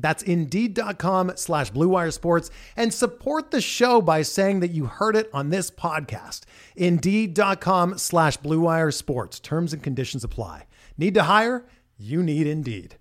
That's Indeed.com slash BlueWire Sports and support the show by saying that you heard it on this podcast. Indeed.com slash BlueWire Sports. Terms and conditions apply. Need to hire? You need Indeed.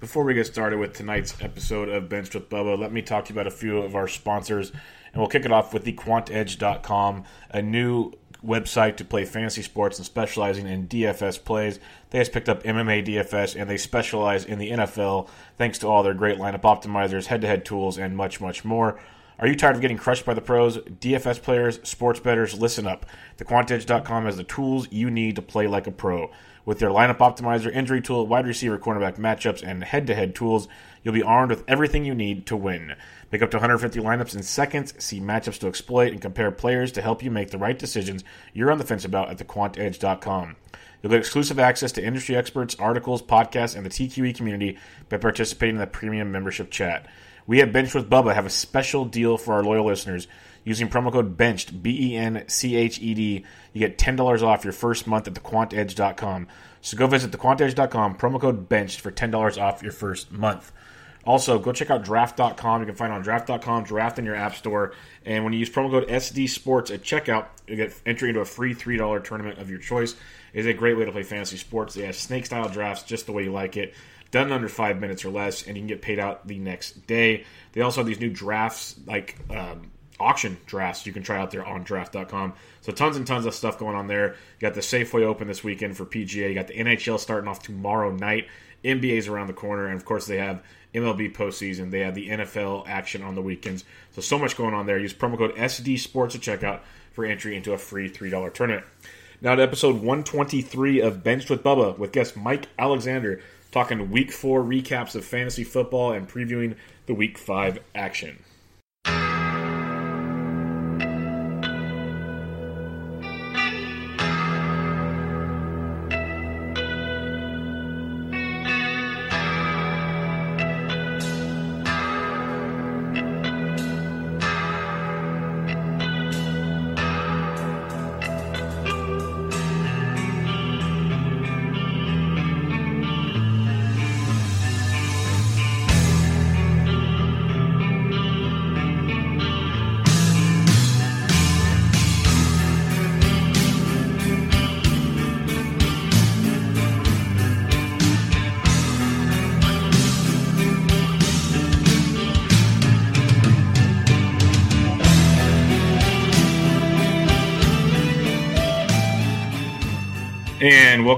Before we get started with tonight's episode of Benched with Bubba, let me talk to you about a few of our sponsors. And we'll kick it off with the quantedge.com, a new website to play fantasy sports and specializing in DFS plays. They just picked up MMA DFS and they specialize in the NFL thanks to all their great lineup optimizers, head to head tools, and much, much more. Are you tired of getting crushed by the pros? DFS players, sports bettors, listen up. TheQuantEdge.com has the tools you need to play like a pro. With their lineup optimizer, injury tool, wide receiver, cornerback matchups, and head to head tools, you'll be armed with everything you need to win. Pick up to 150 lineups in seconds, see matchups to exploit, and compare players to help you make the right decisions you're on the fence about at thequantedge.com. You'll get exclusive access to industry experts, articles, podcasts, and the TQE community by participating in the premium membership chat. We at Bench with Bubba have a special deal for our loyal listeners. Using promo code BENCHED, B E N C H E D, you get $10 off your first month at thequantedge.com. So go visit thequantedge.com, promo code BENCHED for $10 off your first month. Also, go check out draft.com. You can find on draft.com, draft in your app store. And when you use promo code SD Sports at checkout, you get entry into a free $3 tournament of your choice. It is a great way to play fantasy sports. They have snake style drafts just the way you like it done in under five minutes or less, and you can get paid out the next day. They also have these new drafts, like um, auction drafts, you can try out there on draft.com. So tons and tons of stuff going on there. You got the Safeway Open this weekend for PGA. You got the NHL starting off tomorrow night. NBA's around the corner, and of course they have MLB postseason. They have the NFL action on the weekends. So so much going on there. Use promo code SD Sports at checkout for entry into a free three dollar tournament. Now to episode 123 of Benched with Bubba with guest Mike Alexander talking week four recaps of fantasy football and previewing the week five action.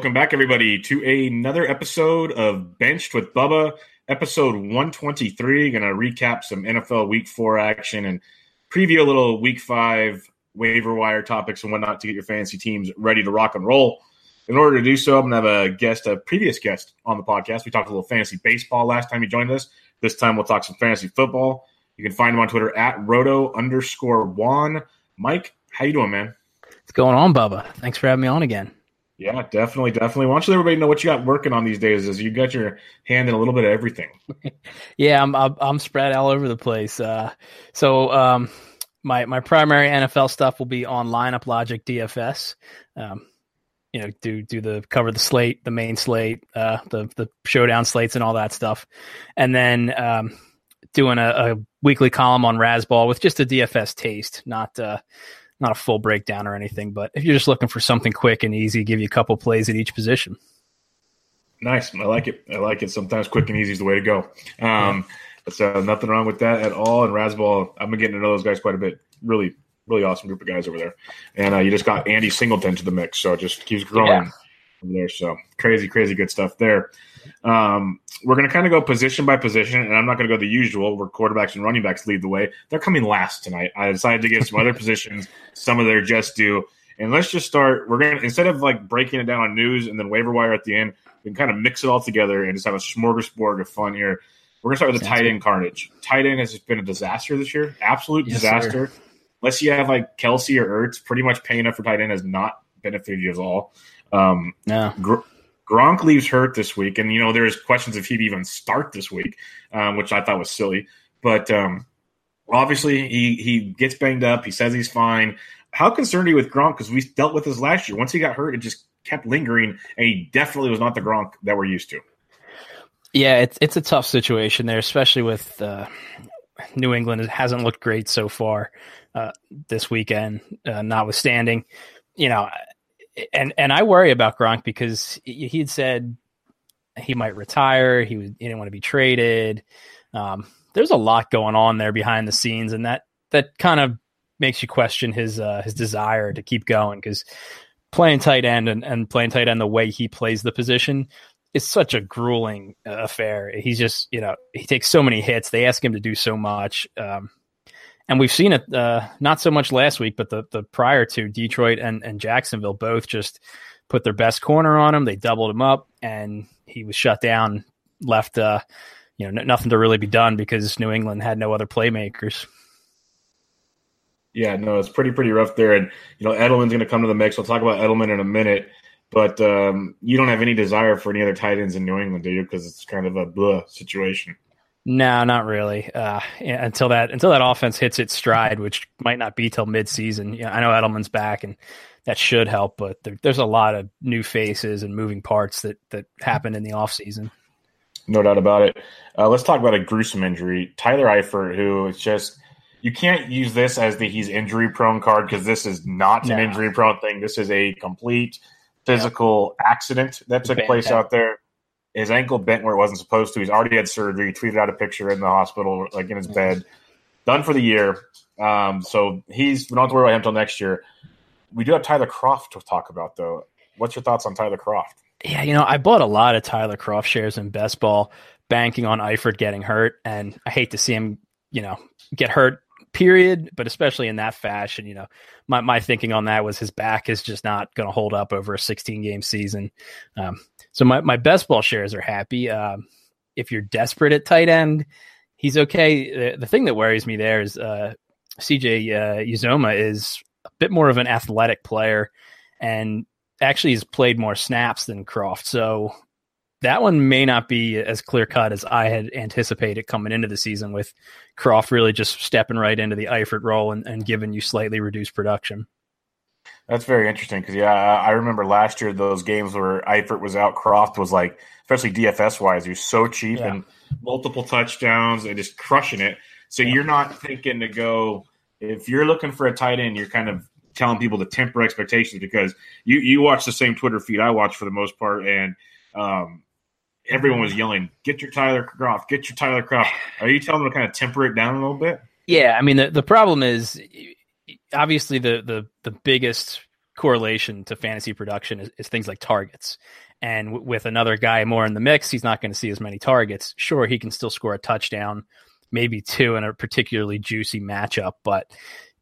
Welcome back, everybody, to another episode of Benched with Bubba, episode 123. Going to recap some NFL Week 4 action and preview a little Week 5 waiver wire topics and whatnot to get your fantasy teams ready to rock and roll. In order to do so, I'm going to have a guest, a previous guest on the podcast. We talked a little fantasy baseball last time he joined us. This time we'll talk some fantasy football. You can find him on Twitter at roto underscore Wan. Mike, how you doing, man? What's going on, Bubba? Thanks for having me on again. Yeah, definitely, definitely. Why don't you let everybody know what you got working on these days? Is you got your hand in a little bit of everything. yeah, I'm I'm spread all over the place. Uh, so um, my my primary NFL stuff will be on lineup logic DFS. Um, you know, do do the cover the slate, the main slate, uh, the the showdown slates, and all that stuff, and then um, doing a, a weekly column on Razzball with just a DFS taste, not. Uh, not a full breakdown or anything, but if you're just looking for something quick and easy, give you a couple plays at each position. Nice. I like it. I like it. Sometimes quick and easy is the way to go. Um, yeah. So nothing wrong with that at all. And Razzball, I've been getting to know those guys quite a bit. Really really awesome group of guys over there. And uh, you just got Andy Singleton to the mix, so it just keeps growing yeah. Over there. So crazy, crazy good stuff there. Um, we're going to kind of go position by position, and I'm not going to go the usual where quarterbacks and running backs lead the way. They're coming last tonight. I decided to give some other positions some of their just due. And let's just start. We're going to, instead of like breaking it down on news and then waiver wire at the end, we can kind of mix it all together and just have a smorgasbord of fun here. We're going to start with the tight end carnage. Tight end has just been a disaster this year, absolute yes, disaster. Sir. Unless you have like Kelce or Ertz, pretty much paying up for tight end has not benefited you at all. Um, no. Gr- Gronk leaves hurt this week, and you know there's questions if he'd even start this week, um, which I thought was silly. But um, obviously, he he gets banged up. He says he's fine. How concerned are you with Gronk? Because we dealt with this last year. Once he got hurt, it just kept lingering, and he definitely was not the Gronk that we're used to. Yeah, it's it's a tough situation there, especially with uh, New England. It hasn't looked great so far uh, this weekend, uh, notwithstanding. You know, and and I worry about Gronk because he had said he might retire. He, was, he didn't want to be traded. Um, there's a lot going on there behind the scenes, and that that kind of makes you question his uh, his desire to keep going because playing tight end and, and playing tight end the way he plays the position is such a grueling uh, affair. He's just, you know, he takes so many hits. They ask him to do so much. Um, and we've seen it uh, not so much last week, but the the prior to Detroit and, and Jacksonville both just put their best corner on him. They doubled him up, and he was shut down, left, uh, you know, n- nothing to really be done because New England had no other playmakers. Yeah, no, it's pretty pretty rough there, and you know Edelman's going to come to the mix. We'll talk about Edelman in a minute, but um, you don't have any desire for any other tight ends in New England, do you? Because it's kind of a blah situation. No, not really. Uh, until that until that offense hits its stride, which might not be till midseason. You know, I know Edelman's back, and that should help, but there, there's a lot of new faces and moving parts that that happen in the offseason. No doubt about it. Uh, let's talk about a gruesome injury. Tyler Eifert, who is just you can't use this as the he's injury prone card because this is not no. an injury prone thing. This is a complete physical yep. accident that took place out there. His ankle bent where it wasn't supposed to. He's already had surgery. He tweeted out a picture in the hospital, like in his bed, done for the year. Um, so he's we don't have to worry about him until next year. We do have Tyler Kroft to talk about though. What's your thoughts on Tyler Kroft? Yeah, you know, I bought a lot of Tyler Kroft shares in best ball, banking on Eifert getting hurt, and I hate to see him, you know, get hurt period, but especially in that fashion, you know, my, my thinking on that was his back is just not going to hold up over a 16 game season. Um, so my, my best ball shares are happy. Um, if you're desperate at tight end, he's okay. The, the thing that worries me there is uh, CJ uh, Uzomah is a bit more of an athletic player and actually has played more snaps than Kroft. So that one may not be as clear cut as I had anticipated coming into the season, with Kroft really just stepping right into the Eifert role and, and giving you slightly reduced production. That's very interesting because yeah, I remember last year those games where Eifert was out, Kroft was like, especially DFS wise, he was so cheap yeah. and multiple touchdowns and just crushing it. So yeah. you're not thinking to go if you're looking for a tight end, you're kind of telling people to temper expectations because you you watch the same Twitter feed I watch for the most part, and um, everyone was yelling, "Get your Tyler Kroft! Get your Tyler Kroft!" Are you telling them to kind of temper it down a little bit? Yeah, I mean the the problem is obviously the the the biggest correlation to fantasy production is, is things like targets. And w- with another guy more in the mix, he's not going to see as many targets. Sure, he can still score a touchdown, maybe two in a particularly juicy matchup, but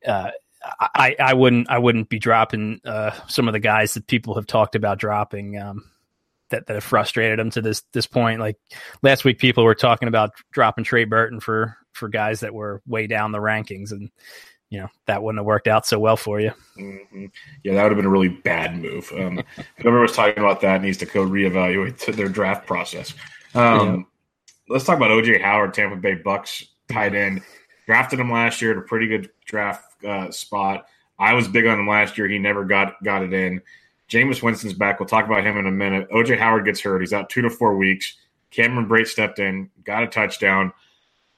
uh, I, I wouldn't I wouldn't be dropping uh, some of the guys that people have talked about dropping. Um, that, that have frustrated them to this this point. Like last week, people were talking about dropping Trey Burton for for guys that were way down the rankings, and you know that wouldn't have worked out so well for you. Mm-hmm. Yeah, that would have been a really bad move. Um, whoever was talking about that needs to go reevaluate their draft process. Um, yeah. Let's talk about OJ Howard, Tampa Bay Bucks tight end. Drafted him last year at a pretty good draft uh, spot. I was big on him last year. He never got got it in. Jameis Winston's back. We'll talk about him in a minute. OJ Howard gets hurt. He's out two to four weeks. Cameron Brate stepped in, got a touchdown.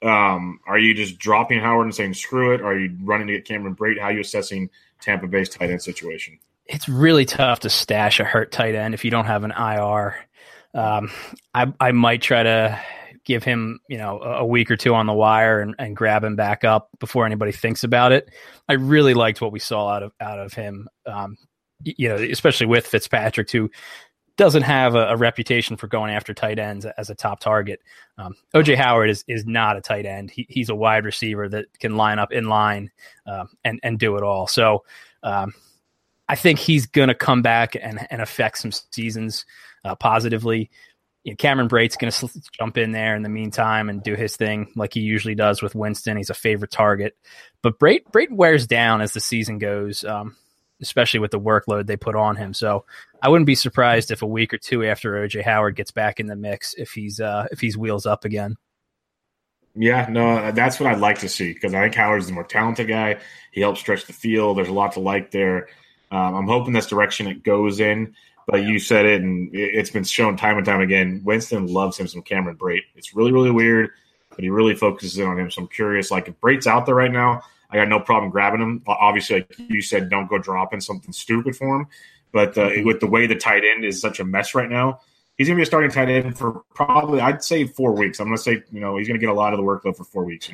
Um, are you just dropping Howard and saying screw it? Are you running to get Cameron Brate? How are you assessing Tampa Bay's tight end situation? It's really tough to stash a hurt tight end if you don't have an IR. Um, I, I might try to give him, you know, a week or two on the wire and, and grab him back up before anybody thinks about it. I really liked what we saw out of out of him. Um, you know, especially with Fitzpatrick, who doesn't have a, a, reputation for going after tight ends as a top target. Um, OJ Howard is is not a tight end. He, he's a wide receiver that can line up in line um, and and do it all. So um, I think he's going to come back and and affect some seasons uh, positively. You know, Cameron Brate's going to jump in there in the meantime and do his thing like he usually does with Winston. He's a favorite target, but Brate Brate wears down as the season goes. Um, especially with the workload they put on him. So I wouldn't be surprised if a week or two after OJ Howard gets back in the mix, if he's uh, if he's wheels up again. Yeah, no, that's what I'd like to see because I think Howard's the more talented guy. He helps stretch the field. There's a lot to like there. Um, I'm hoping this direction it goes in. But you said it, and it's been shown time and time again. Winston loves him some Cameron Brate. It's really, really weird, but he really focuses in on him. So I'm curious, like if Brate's out there right now, I got no problem grabbing him. Obviously, like you said, don't go dropping something stupid for him. But uh, with the way the tight end is such a mess right now, he's going to be a starting tight end for probably, I'd say, four weeks. I'm going to say, you know, he's going to get a lot of the workload for four weeks.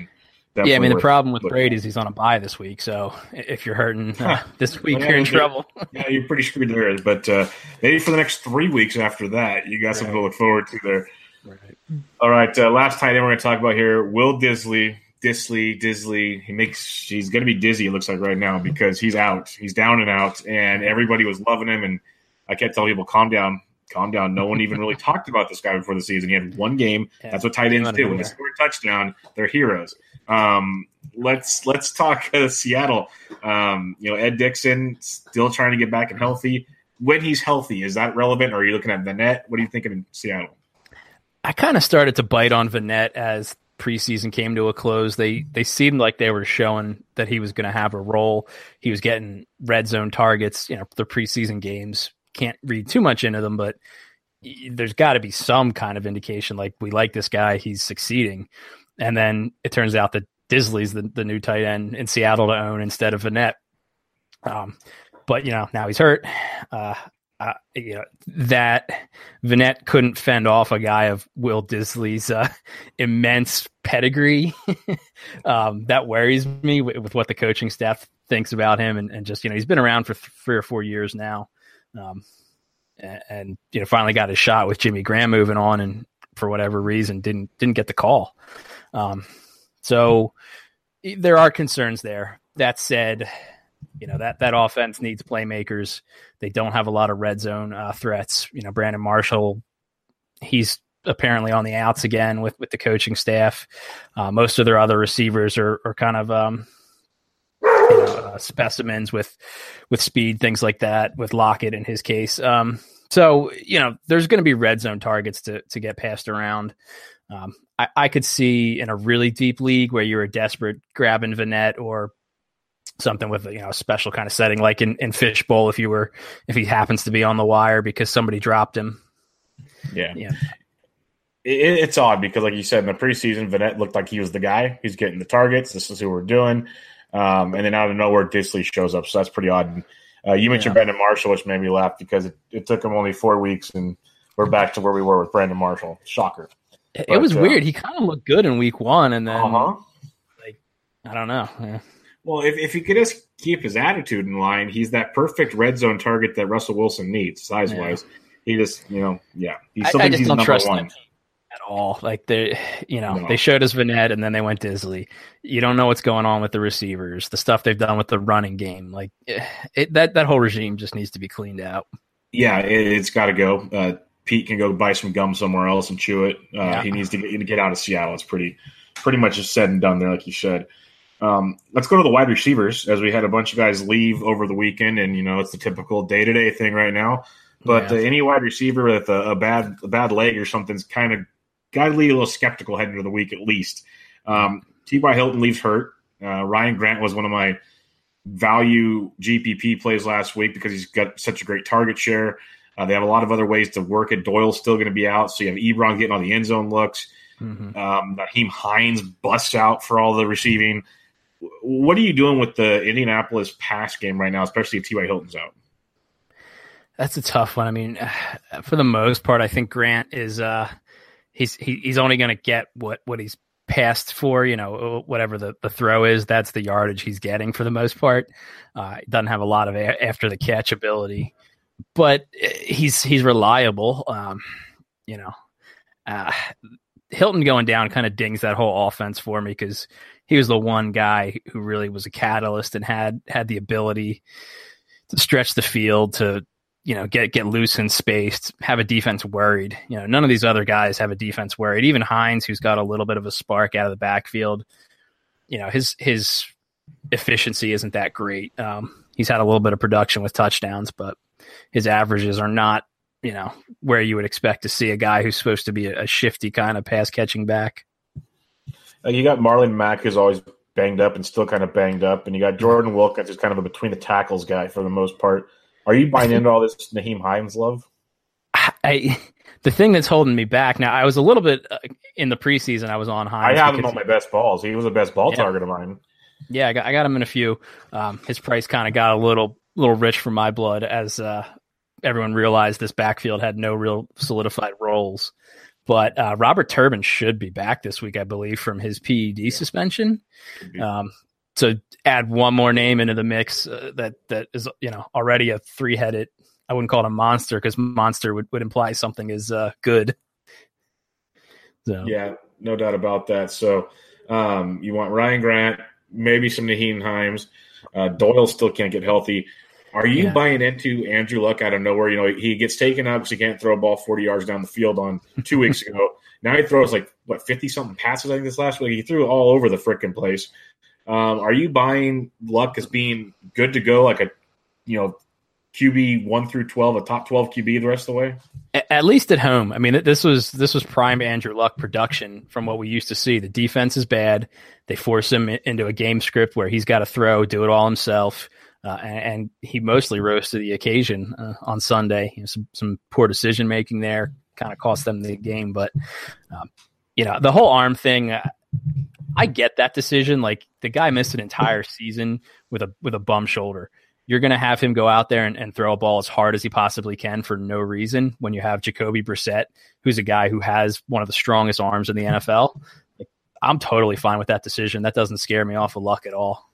yeah, I mean, the problem with Brady is he's on a bye this week. So if you're hurting uh, this week, yeah, you're in trouble. yeah, you're pretty screwed there. But uh, maybe for the next three weeks after that, you got right. something to look forward to there. Right. All right, uh, last tight end we're going to talk about here Will Dissly Disley, Disley. He makes he's going to be dizzy. It looks like right now because he's out. He's down and out, and everybody was loving him. And I kept telling people, "Calm down, calm down." No one even really talked about this guy before the season. He had one game. Yeah, That's what tight ends do. When they score a touchdown, they're heroes. Um, let's let's talk uh, Seattle. Um, you know, Ed Dickson still trying to get back and healthy. When he's healthy, is that relevant? Or are you looking at Vannett? What are you thinking in Seattle? I kind of started to bite on Vannett as preseason came to a close, they they seemed like they were showing that he was going to have a role. He was getting red zone targets. You know, the preseason games can't read too much into them, but there's got to be some kind of indication like we like this guy, he's succeeding. And then it turns out that Dissly's the, the new tight end in Seattle to own instead of Vannett. Um, but you know now he's hurt. Uh, uh, you know that Vannett couldn't fend off a guy of Will Dissly's uh, immense pedigree. um, that worries me with, with, what the coaching staff thinks about him, and, and, just you know he's been around for three or four years now, um, and, and, you know finally got his shot with Jimmy Graham moving on, and for whatever reason didn't didn't get the call. Um, so there are concerns there. That said, you know that that offense needs playmakers. They don't have a lot of red zone uh, threats. You know, Brandon Marshall, he's apparently on the outs again with with the coaching staff. Uh, most of their other receivers are are kind of um, you know, uh, specimens with with speed, things like that. With Lockett in his case, um, so you know, there's going to be red zone targets to to get passed around. Um, I, I could see in a really deep league where you're desperate grabbing Vannett or something with you know a special kind of setting, like in, in Fishbowl, if you were if he happens to be on the wire because somebody dropped him. Yeah, yeah. It, it's odd because, like you said, in the preseason, Vannett looked like he was the guy. He's getting the targets. This is who we're doing. Um, and then out of nowhere, Dissly shows up. So that's pretty odd. Uh, you mentioned yeah. Brandon Marshall, which made me laugh because it, it, took him only four weeks, and we're back to where we were with Brandon Marshall. Shocker. It, was uh, weird. He kind of looked good in week one, and then uh-huh. like I don't know. Yeah. Well, if, if he could just keep his attitude in line, he's that perfect red zone target that Russell Wilson needs, size wise. Yeah. He just, you know, yeah. He's I, I just don't trust one. him at all. Like they, you know, no. they showed us Vannett and then they went Dissly. You don't know what's going on with the receivers, the stuff they've done with the running game. Like eh, it, that that whole regime just needs to be cleaned out. Yeah, it, has got to go. Uh, Pete can go buy some gum somewhere else and chew it. Uh, yeah. He needs to get, to get out of Seattle. It's pretty pretty much just said and done there, like you said. Um, let's go to the wide receivers as we had a bunch of guys leave over the weekend, and you know it's the typical day to day thing right now. But yeah. uh, any wide receiver with a, a, bad a bad leg or something's kind of got to leave a little skeptical heading into the week at least. Um, T.Y. Hilton leaves hurt. Uh, Ryan Grant was one of my value GPP plays last week because he's got such a great target share. Uh, they have a lot of other ways to work it. Doyle's still going to be out, so you have Ebron getting all the end zone looks. Mm-hmm. Um, Hines busts out for all the receiving. What are you doing with the Indianapolis pass game right now, especially if T.Y. Hilton's out? That's a tough one. I mean, for the most part, I think Grant is uh, he's he, he's only going to get what what he's passed for, you know, whatever the, the throw is, that's the yardage he's getting for the most part. Uh, doesn't have a lot of a- after the catch ability, but eh, he's he's reliable. Um, you know, uh, Hilton going down kind of dings that whole offense for me because he was the one guy who really was a catalyst and had had the ability to stretch the field to you know get get loose in space, have a defense worried. You know, none of these other guys have a defense worried. Even Hines, who's got a little bit of a spark out of the backfield, you know his his efficiency isn't that great. Um, he's had a little bit of production with touchdowns, but his averages are not you know where you would expect to see a guy who's supposed to be a, a shifty kind of pass catching back. Uh, you got Marlon Mack, who's always banged up and still kind of banged up, and you got Jordan Wilkins, who's kind of a between the tackles guy for the most part. Are you buying into all this Nyheim Hines love? I the thing that's holding me back now. I was a little bit uh, in the preseason. I was on Hines. I have him on my best balls. He was the best ball yeah. target of mine. Yeah, I got, I got him in a few. Um, his price kind of got a little little rich for my blood as uh, everyone realized this backfield had no real solidified roles. But uh, Robert Turbin should be back this week, I believe, from his PED suspension. Um, to add one more name into the mix uh, that that is you know already a three headed. I wouldn't call it a monster because monster would, would imply something is uh, good. So. Yeah, no doubt about that. So um, you want Ryan Grant, maybe some Nyheim Hines. Uh, Doyle still can't get healthy. Are you yeah. buying into Andrew Luck out of nowhere? You know, he gets taken out because he can't throw a ball 40 yards down the field on two weeks ago. Now he throws like, what, 50 something passes, I think, this last week. He threw all over the freaking place. Um, are you buying Luck as being good to go, like a, you know, QB one through twelve, a top twelve QB the rest of the way? At least at home. I mean, this was this was prime Andrew Luck production from what we used to see. The defense is bad. They force him into a game script where he's got to throw, do it all himself. Uh, and, and, he mostly rose to the occasion uh, on Sunday. You know, some, some poor decision making there kind of cost them the game. But um, you know, the whole arm thing, uh, I get that decision. Like the guy missed an entire season with a with a bum shoulder. You're going to have him go out there and, and, throw a ball as hard as he possibly can for no reason. When you have Jacoby Brissett, who's a guy who has one of the strongest arms in the NFL, I'm totally fine with that decision. That doesn't scare me off of luck at all.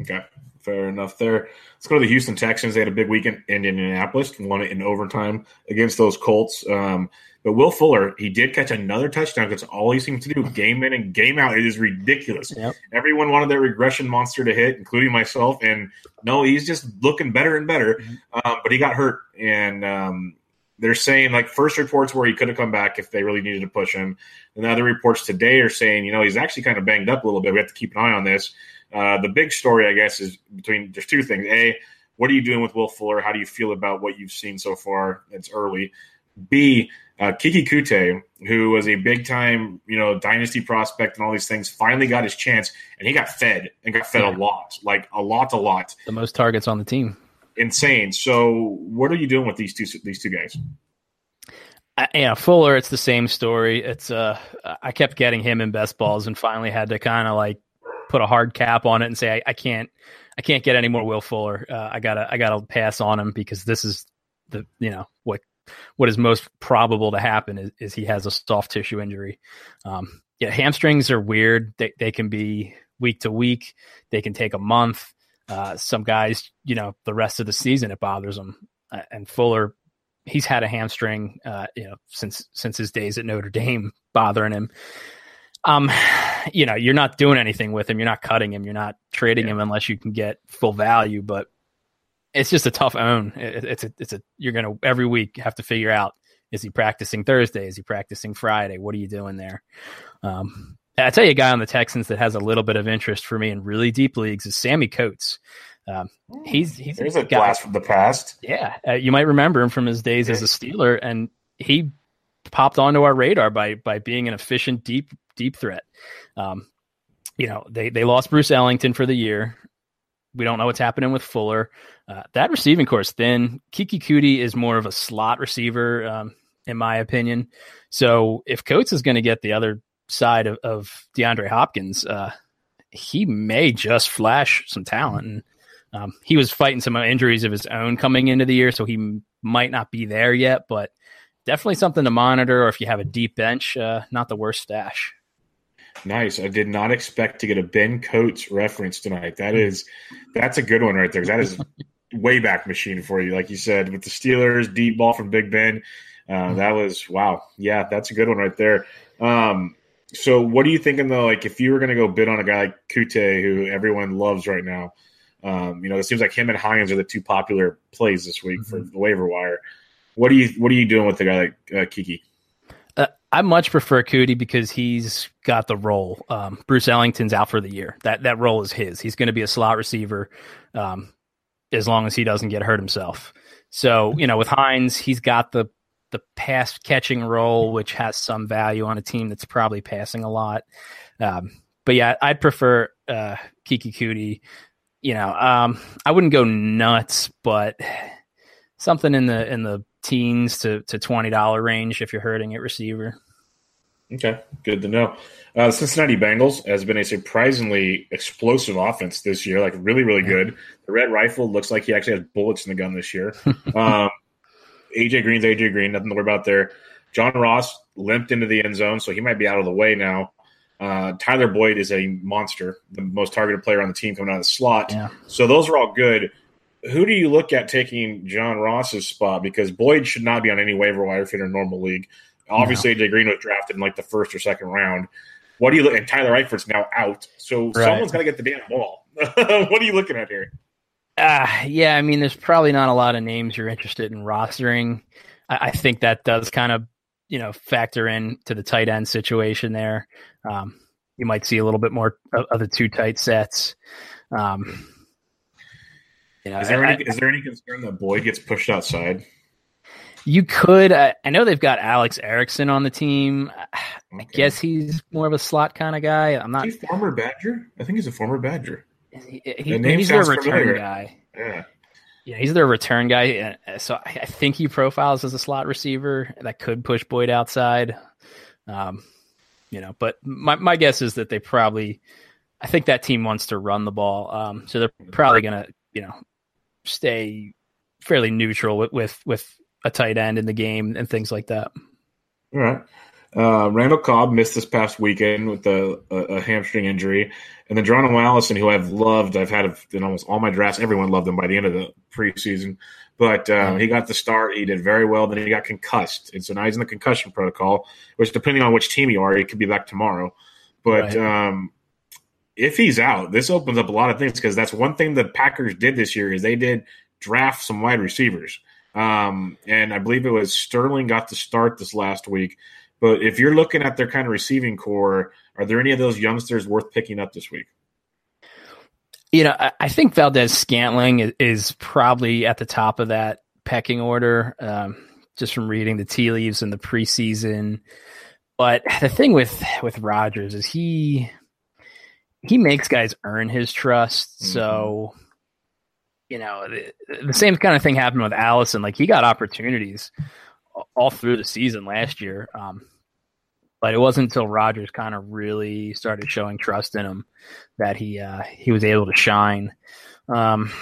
Okay. Fair enough there. Let's go to the Houston Texans. They had a big weekend in Indianapolis, won it in overtime against those Colts. Um, but Will Fuller, he did catch another touchdown. That's all he seems to do, game in and game out. It is ridiculous. Yep. Everyone wanted that regression monster to hit, including myself. And no, he's just looking better and better. Mm-hmm. Um, but he got hurt, and um, they're saying like first reports where he could have come back if they really needed to push him. And the other reports today are saying, you know, he's actually kind of banged up a little bit. We have to keep an eye on this. Uh, the big story, I guess, is between there's two things. A, what are you doing with Will Fuller? How do you feel about what you've seen so far? It's early. B, uh, Keke Coutee, who was a big time, you know, dynasty prospect and all these things, finally got his chance, and he got fed and got fed yeah. a lot, like a lot, a lot. The most targets on the team. Insane. So, what are you doing with these two these two guys? yeah, Fuller, it's the same story. It's uh, I kept getting him in best balls, and finally had to kind of like put a hard cap on it and say I, I can't I can't get any more Will Fuller. Uh, I gotta I gotta pass on him because this is the you know what what is most probable to happen is, is he has a soft tissue injury. Um, yeah, hamstrings are weird. They they can be week to week. They can take a month. Uh, some guys, you know, the rest of the season it bothers them. Uh, and Fuller, he's had a hamstring, uh, you know, since since his days at Notre Dame, bothering him um, you know, you're not doing anything with him. You're not cutting him. You're not trading yeah. him unless you can get full value. But it's just a tough own. It, it's a, it's a. You're gonna every week have to figure out: is he practicing Thursday? Is he practicing Friday? What are you doing there? Um, I tell you, a guy on the Texans that has a little bit of interest for me in really deep leagues is Sammy Coates. Um, he's he's there's a, a blast from the past. Yeah, uh, you might remember him from his days yeah. as a Steeler, and he popped onto our radar by by being an efficient deep deep threat. Um, you know, they they lost Bruce Ellington for the year. We don't know what's happening with Fuller. Uh, that receiving corps thin. Keke Coutee is more of a slot receiver, um, in my opinion. So if Coates is going to get the other side of, of DeAndre Hopkins, uh, he may just flash some talent. And um, he was fighting some injuries of his own coming into the year, so he might not be there yet. But definitely something to monitor. Or if you have a deep bench, uh, not the worst stash. Nice. I did not expect to get a Ben Coates reference tonight. That is, that's a good one right there. That is way back machine for you, like you said, with the Steelers, deep ball from Big Ben. Uh, mm-hmm. that was wow. Yeah, that's a good one right there. Um, so, what are you thinking though? Like, if you were going to go bid on a guy like Coutee, who everyone loves right now, um, you know, it seems like him and Hines are the two popular plays this week mm-hmm. for the waiver wire. What are you What are you doing with a guy like uh, Keke? Uh, I much prefer Coutee because he's got the role. Um, Bruce Ellington's out for the year. That that role is his. He's going to be a slot receiver um, as long as he doesn't get hurt himself. So you know, with Hines, he's got the the pass catching role, which has some value on a team that's probably passing a lot. Um, but yeah, I'd prefer uh, Keke Coutee. You know, um, I wouldn't go nuts, but something in the in the teens to to twenty dollar range if you're hurting at receiver. Okay, good to know. Uh, Cincinnati Bengals has been a surprisingly explosive offense this year, like really, really good. The Red Rifle looks like he actually has bullets in the gun this year. um, AJ Green's AJ Green, nothing to worry about there. John Ross limped into the end zone, so he might be out of the way now. Uh, Tyler Boyd is a monster, the most targeted player on the team coming out of the slot. Yeah. So those are all good. Who do you look at taking John Ross's spot? Because Boyd should not be on any waiver wire if you're in a normal league. Obviously, no. Green was drafted in like the first or second round. What do you look? And Tyler Eifert's now out, so right. someone's got to get the damn ball. what are you looking at here? Uh, yeah, I mean, there's probably not a lot of names you're interested in rostering. I, I think that does kind of, you know, factor in to the tight end situation there. Um, you might see a little bit more of, of the two tight sets. Um, you know, is there I, any is there any concern that Boyd gets pushed outside? You could. I, I know they've got Alex Erickson on the team. Okay. I guess he's more of a slot kind of guy. I'm not. former Badger. I think he's a former Badger. He, he, he's their return familiar. guy. Yeah. Yeah, he's their return guy. So I think he profiles as a slot receiver that could push Boyd outside. Um, you know, but my, my guess is that they probably, I think that team wants to run the ball. Um, so they're probably going to, you know, stay fairly neutral with, with, with a tight end in the game and things like that. All right. Uh, Randall Cobb missed this past weekend with a, a, a hamstring injury. And then Geronimo Allison, who I've loved, I've had in almost all my drafts. Everyone loved him by the end of the preseason. But uh, he got the start. He did very well. Then he got concussed. And so now he's in the concussion protocol, which, depending on which team you are, he could be back tomorrow. But right. um, if he's out, this opens up a lot of things because that's one thing the Packers did this year is they did draft some wide receivers. Um, and I believe it was Sterling got the start this last week. But if you're looking at their kind of receiving corps, are there any of those youngsters worth picking up this week? You know, I, think Valdes-Scantling is, probably at the top of that pecking order, um, just from reading the tea leaves in the preseason. But the thing with with Rodgers is he he makes guys earn his trust. Mm-hmm. So, you know, the, the same kind of thing happened with Allison. Like he got opportunities all through the season last year. Um, but it wasn't until Rodgers kind of really started showing trust in him that he uh, he was able to shine. Um,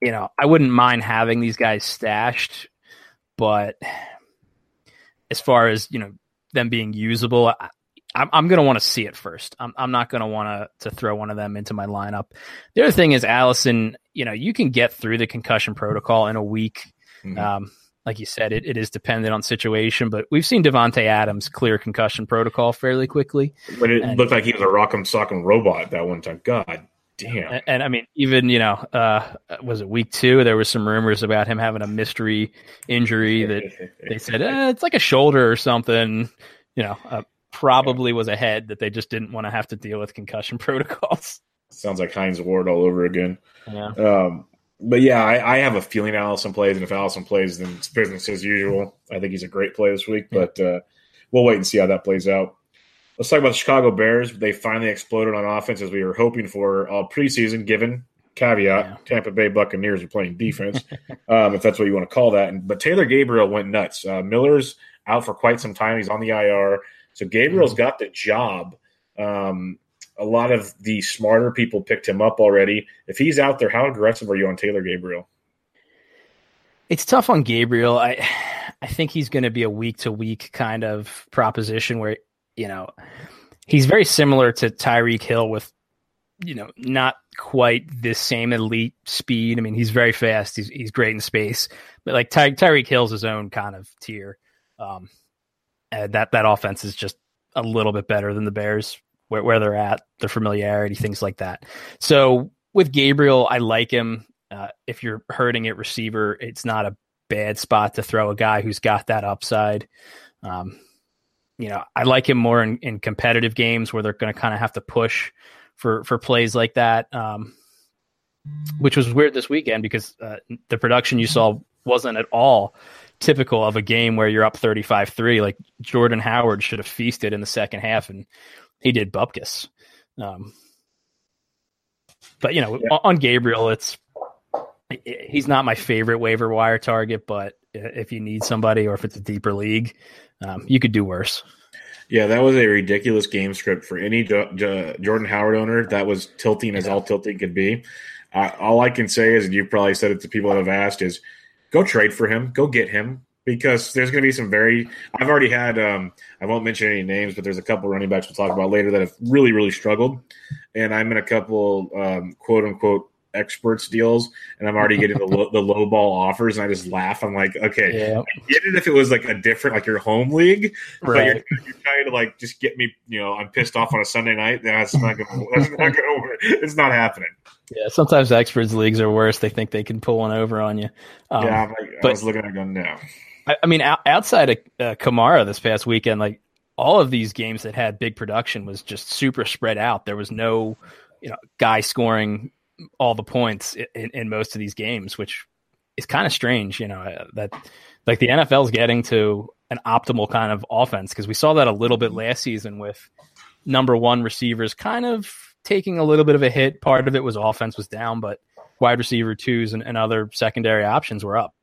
you know, I wouldn't mind having these guys stashed, but as far as you know them being usable, I, I'm, I'm going to want to see it first. I'm, I'm not going to want to throw one of them into my lineup. The other thing is Allison. You know, you can get through the concussion protocol in a week. Mm-hmm. Um, like you said, it, it is dependent on situation, but we've seen Davante Adams clear concussion protocol fairly quickly. But it and, looked like he was a rock'em sock'em robot that one time. God damn. And, and, I mean, even, you know, uh, was it week two? There was some rumors about him having a mystery injury that they said, eh, it's like a shoulder or something, you know, uh, probably was ahead that they just didn't want to have to deal with concussion protocols. Sounds like Hines Ward all over again. Yeah. Um, but yeah, I, I, have a feeling Allison plays, and if Allison plays, then it's business as usual. I think he's a great play this week, but uh, we'll wait and see how that plays out. Let's talk about the Chicago Bears. They finally exploded on offense as we were hoping for all preseason, given caveat yeah. Tampa Bay Buccaneers are playing defense, um, if that's what you want to call that. And, but Taylor Gabriel went nuts. Uh, Miller's out for quite some time. He's on the IR. So Gabriel's mm-hmm. got the job. Um, a lot of the smarter people picked him up already. If he's out there, how aggressive are you on Taylor Gabriel? It's tough on Gabriel. I I think he's going to be a week to week kind of proposition where you know he's very similar to Tyreek Hill with you know not quite this same elite speed. I mean, he's very fast. He's he's great in space, but like Ty, Tyreek Hill's his own kind of tier. Um, and that that offense is just a little bit better than the Bears where where they're at, their familiarity, things like that. So with Gabriel, I like him. Uh, if you're hurting at receiver, it's not a bad spot to throw a guy who's got that upside. Um, you know, I like him more in, in competitive games where they're going to kind of have to push for for plays like that. Um, which was weird this weekend because uh, the production you saw wasn't at all typical of a game where you're up 35-3 like jordan howard should have feasted in the second half and he did bupkis um, but you know yeah. on gabriel it's he's not my favorite waiver wire target but if you need somebody or if it's a deeper league um, you could do worse yeah, that was a ridiculous game script for any jo- jo- Jordan Howard owner. That was tilting as all tilting could be. Uh, all I can say is, and you've probably said it to people that have asked, is go trade for him, go get him, because there's going to be some very. I've already had. Um, I won't mention any names, but there's a couple running backs we'll talk about later that have really, really struggled, and I'm in a couple um, quote unquote experts deals, and I'm already getting the low, the low ball offers, and I just laugh. I'm like, okay. I get it if it was like a different, like your home league, right. but you're, you're, trying to like just get me. You know, I'm pissed off on a Sunday night. That's not gonna. That's not gonna work. It's not happening. Yeah, sometimes experts leagues are worse. They think they can pull one over on you. Um, yeah, like, but, I was looking at going now. I, I, mean, outside of uh, Kamara this past weekend, like all of these games that had big production was just super spread out. There was no, you know, guy scoring all the points in, in most of these games, which is kind of strange. You know that like the NFL is getting to an optimal kind of offense because we saw that a little bit last season with number one receivers kind of taking a little bit of a hit. Part of it was offense was down, but wide receiver twos and, and other secondary options were up.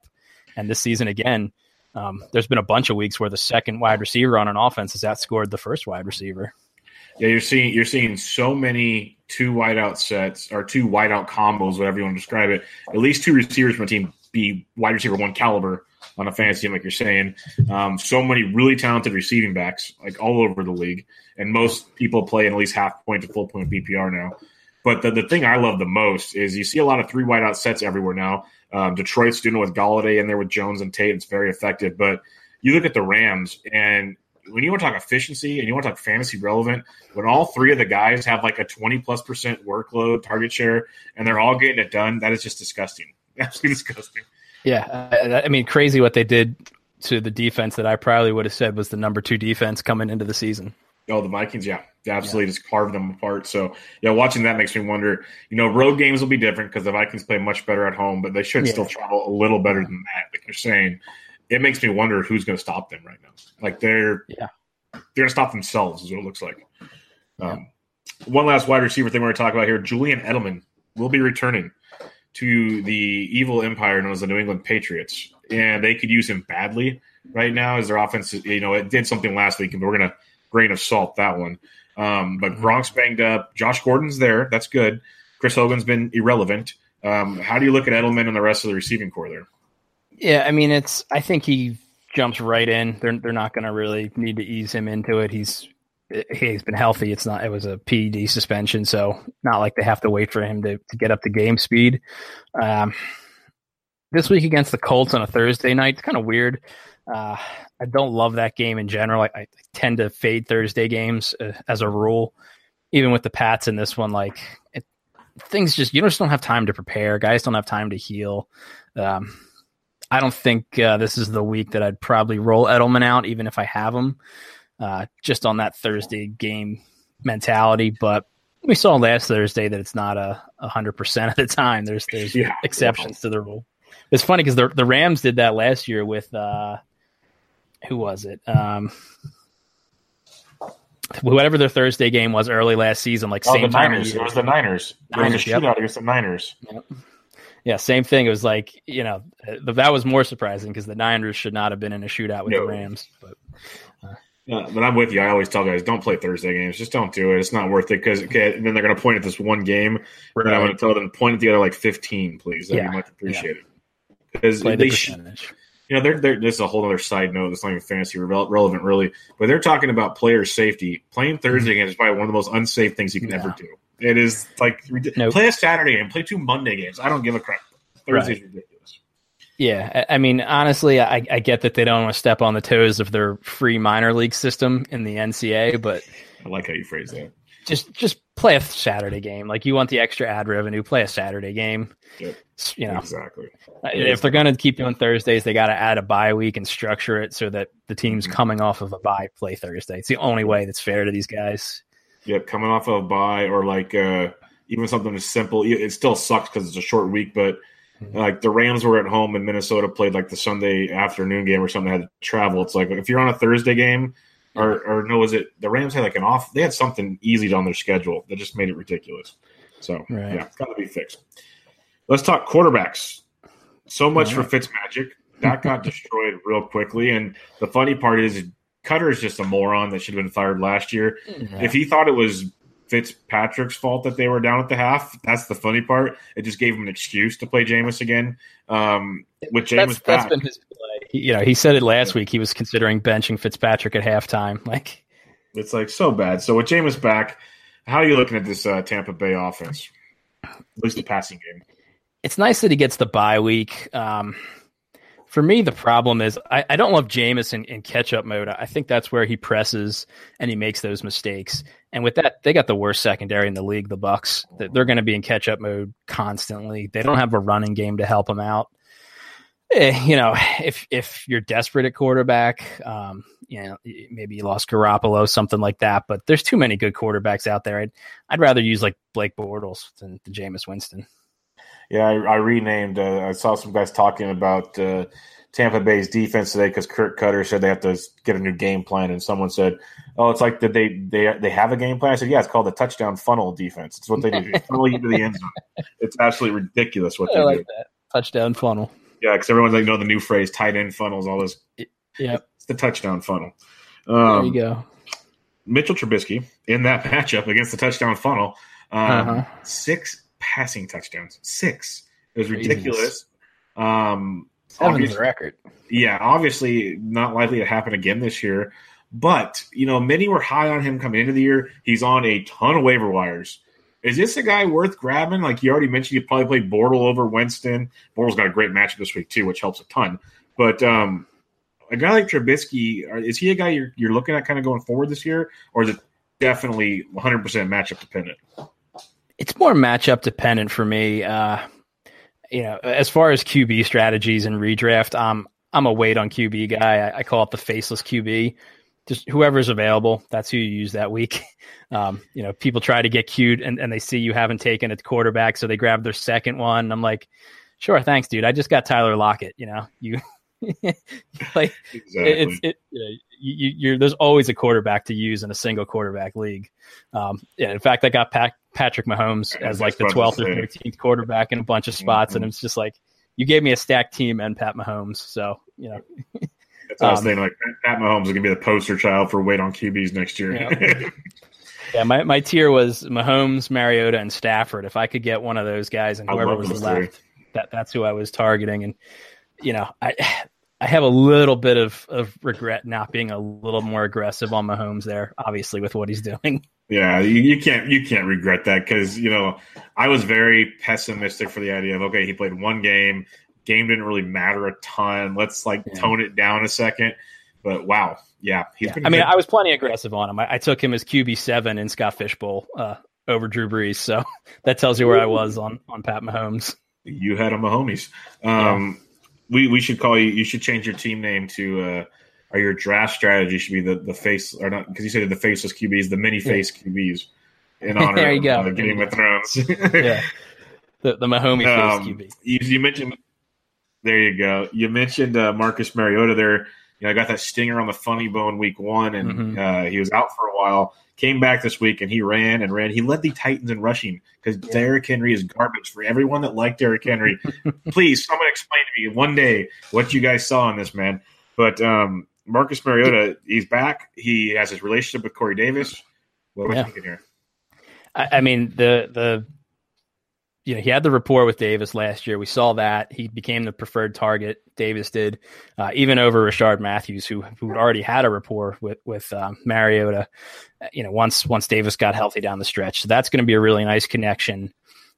And this season again, um, there's been a bunch of weeks where the second wide receiver on an offense has outscored the first wide receiver. Yeah, you're seeing you're seeing so many two wideout sets or two wideout combos, whatever you want to describe it. At least two receivers from a team be wide receiver one caliber on a fantasy team, like you're saying. Um, so many really talented receiving backs, like all over the league, and most people play in at least half point to full point PPR now. But the, the thing I love the most is you see a lot of three wideout sets everywhere now. Um, Detroit's doing it with Golladay in there with Jones and Tate. It's very effective. But you look at the Rams, and when you want to talk efficiency and you want to talk fantasy relevant, when all three of the guys have like a 20 plus percent workload target share and they're all getting it done, that is just disgusting. Absolutely disgusting. Yeah. I, I mean, crazy what they did to the defense that I probably would have said was the number two defense coming into the season. Oh, the Vikings, yeah, absolutely yeah. just carved them apart. So, yeah, watching that makes me wonder. You know, road games will be different because the Vikings play much better at home, but they should yeah. still travel a little better than that. Like you're saying, it makes me wonder who's going to stop them right now. Like they're yeah, they're going to stop themselves, is what it looks like. Um, one last wide receiver thing we're going to talk about here: Julian Edelman will be returning to the evil empire known as the New England Patriots, and they could use him badly right now as their offense. You know, it did something last week, and we're going to grain of salt that one. Um, but mm-hmm. Gronk's banged up. Josh Gordon's there. That's good. Chris Hogan's been irrelevant. Um, how do you look at Edelman and the rest of the receiving corps there? Yeah, I mean, it's. I think he jumps right in. They're they're not going to really need to ease him into it. He's he's been healthy. It's not. It was a PED suspension, so not like they have to wait for him to, to get up to game speed. Um, this week against the Colts on a Thursday night, it's kind of weird. Uh, I don't love that game in general. I, I tend to fade Thursday games uh, as a rule. Even with the Pats in this one, like it, things just you just don't have time to prepare. Guys don't have time to heal. Um, I don't think uh, this is the week that I'd probably roll Edelman out, even if I have him, uh, just on that Thursday game mentality. But we saw last Thursday that it's not a hundred percent of the time. There's there's yeah. exceptions to the rule. It's funny because the the Rams did that last year with uh, who was it? Um, whatever their Thursday game was early last season, like oh, same time. Niners. It was the Niners. Niners it was a shootout yep. against the Niners. Yep yeah, same thing. It was like you know that was more surprising because the Niners should not have been in a shootout with no. the Rams. But uh, yeah, but I'm with you. I always tell guys don't play Thursday games. Just don't do it. It's not worth it because okay, then they're going to point at this one game, right. and I'm going to tell them point at the other like 15, please. That'd yeah. be much appreciated. Because play they you know, they're, they're this is a whole other side note. It's not even fantasy relevant, really, but they're talking about player safety. Playing Thursday games is probably one of the most unsafe things you can ever do. It is like nope. play a Saturday game, play two Monday games. I don't give a crap. Thursday's right. ridiculous. Yeah, I mean, honestly, I, I get that they don't want to step on the toes of their free minor league system in the NCAA, but I like how you phrase that. Just just play a Saturday game. Like you want the extra ad revenue, play a Saturday game. Yep. You know exactly. If they're going to keep doing Thursdays, they got to add a bye week and structure it so that the teams mm-hmm. coming off of a bye play Thursday. It's the only way that's fair to these guys. Yep, coming off of a bye or like uh, even something as simple. It still sucks because it's a short week, but mm-hmm. like the Rams were at home and Minnesota played like the Sunday afternoon game or something. Had to travel. It's like if you're on a Thursday game or or no, is it the Rams had like an off? They had something easy on their schedule that just made it ridiculous. So right. yeah, it's got to be fixed. Let's talk quarterbacks. So much right. for Fitzmagic. That got destroyed real quickly. And the funny part is, Koetter is just a moron that should have been fired last year. Yeah. If he thought it was Fitzpatrick's fault that they were down at the half, that's the funny part. It just gave him an excuse to play Jameis again. Um, with Jameis that's, back, that's been his you know, he said it last week. He was considering benching Fitzpatrick at halftime. Like, it's like so bad. So with Jameis back, how are you looking at this uh, Tampa Bay offense? At least the passing game. It's nice that he gets the bye week. Um, for me, the problem is I, I don't love Jameis in, in catch up mode. I think that's where he presses and he makes those mistakes. And with that, they got the worst secondary in the league, the Bucs. They're going to be in catch up mode constantly. They don't have a running game to help them out. Eh, you know, if if you're desperate at quarterback, um, you know, maybe you lost Garoppolo, something like that. But there's too many good quarterbacks out there. I'd I'd rather use like Blake Bortles than, than Jameis Winston. Yeah, I, I renamed. Uh, I saw some guys talking about uh, Tampa Bay's defense today because Dirk Koetter said they have to get a new game plan, and someone said, "Oh, it's like did they they they have a game plan?" I said, "Yeah, it's called the touchdown funnel defense. It's what they do. funnel you to the end zone. It's absolutely ridiculous what I they like do. That. Touchdown funnel. Yeah, because everyone's like, know the new phrase, tight end funnels, all this. Yeah, it's the touchdown funnel. Um, there you go. Mitchell Trubisky in that matchup against the touchdown funnel, um, uh-huh. six passing touchdowns. Six. It was ridiculous. Um, Seven's the record. Yeah, obviously not likely to happen again this year. But you know, many were high on him coming into the year. He's on a ton of waiver wires. Is this a guy worth grabbing? Like you already mentioned, you probably played Bortle over Winston. Bortle's got a great matchup this week too, which helps a ton. But um, a guy like Trubisky, is he a guy you're, you're looking at kind of going forward this year, or is it definitely 100% matchup dependent? It's more matchup dependent for me. Uh, you know, as far as QB strategies and redraft, um, I'm a wait on QB guy. I, I call it the faceless QB just whoever's available, that's who you use that week. Um, you know, people try to get cute and, and they see you haven't taken a quarterback, so they grab their second one. I'm like, sure, thanks, dude. I just got Tyler Lockett. You know, you like exactly. it's it, you, you, there's always a quarterback to use in a single quarterback league. Um, yeah, in fact, I got Pat, Patrick Mahomes as like the 12th or 13th quarterback in a bunch of spots, mm-hmm. and it's just like you gave me a stacked team and Pat Mahomes, so you know. That's what um, I was um, thinking. Like Pat Mahomes is going to be the poster child for wait on QBs next year. Yeah. yeah, my, my tier was Mahomes, Mariota, and Stafford. If I could get one of those guys and whoever was left, that that's who I was targeting. And you know, I I have a little bit of, of regret not being a little more aggressive on Mahomes there, obviously with what he's doing. Yeah, you, you can't you can't regret that because you know I was very pessimistic for the idea of okay he played one game game didn't really matter a ton. Let's like yeah. tone it down a second. But wow, yeah, he's yeah. I mean, I was plenty aggressive on him. I, I took him as QB seven in Scott Fish Bowl uh, over Drew Brees, so that tells you where I was on on Pat Mahomes. You had a Mahomes. Um, yeah. We we should call you. You should change your team name to. Uh, or your draft strategy should be the the face or not because you said the faceless QBs, the many face QBs in honor there you of go. Uh, Game of Thrones. yeah, the the Mahomes um, face QB. You, you mentioned there you go. You mentioned uh, Marcus Mariota there. You know, I got that stinger on the funny bone week one, and mm-hmm. uh, he was out for a while. Came back this week, and he ran and ran. He led the Titans in rushing because yeah. Derrick Henry is garbage. For everyone that liked Derrick Henry, please someone explain to me one day what you guys saw in this man. But um, Marcus Mariota, he's back. He has his relationship with Corey Davis. What are yeah. thinking here? I, I mean the the you know, he had the rapport with Davis last year. We saw that he became the preferred target. Davis did, uh, even over Rishard Matthews, who who already had a rapport with with um, Mariota. You know, once once Davis got healthy down the stretch, so that's going to be a really nice connection.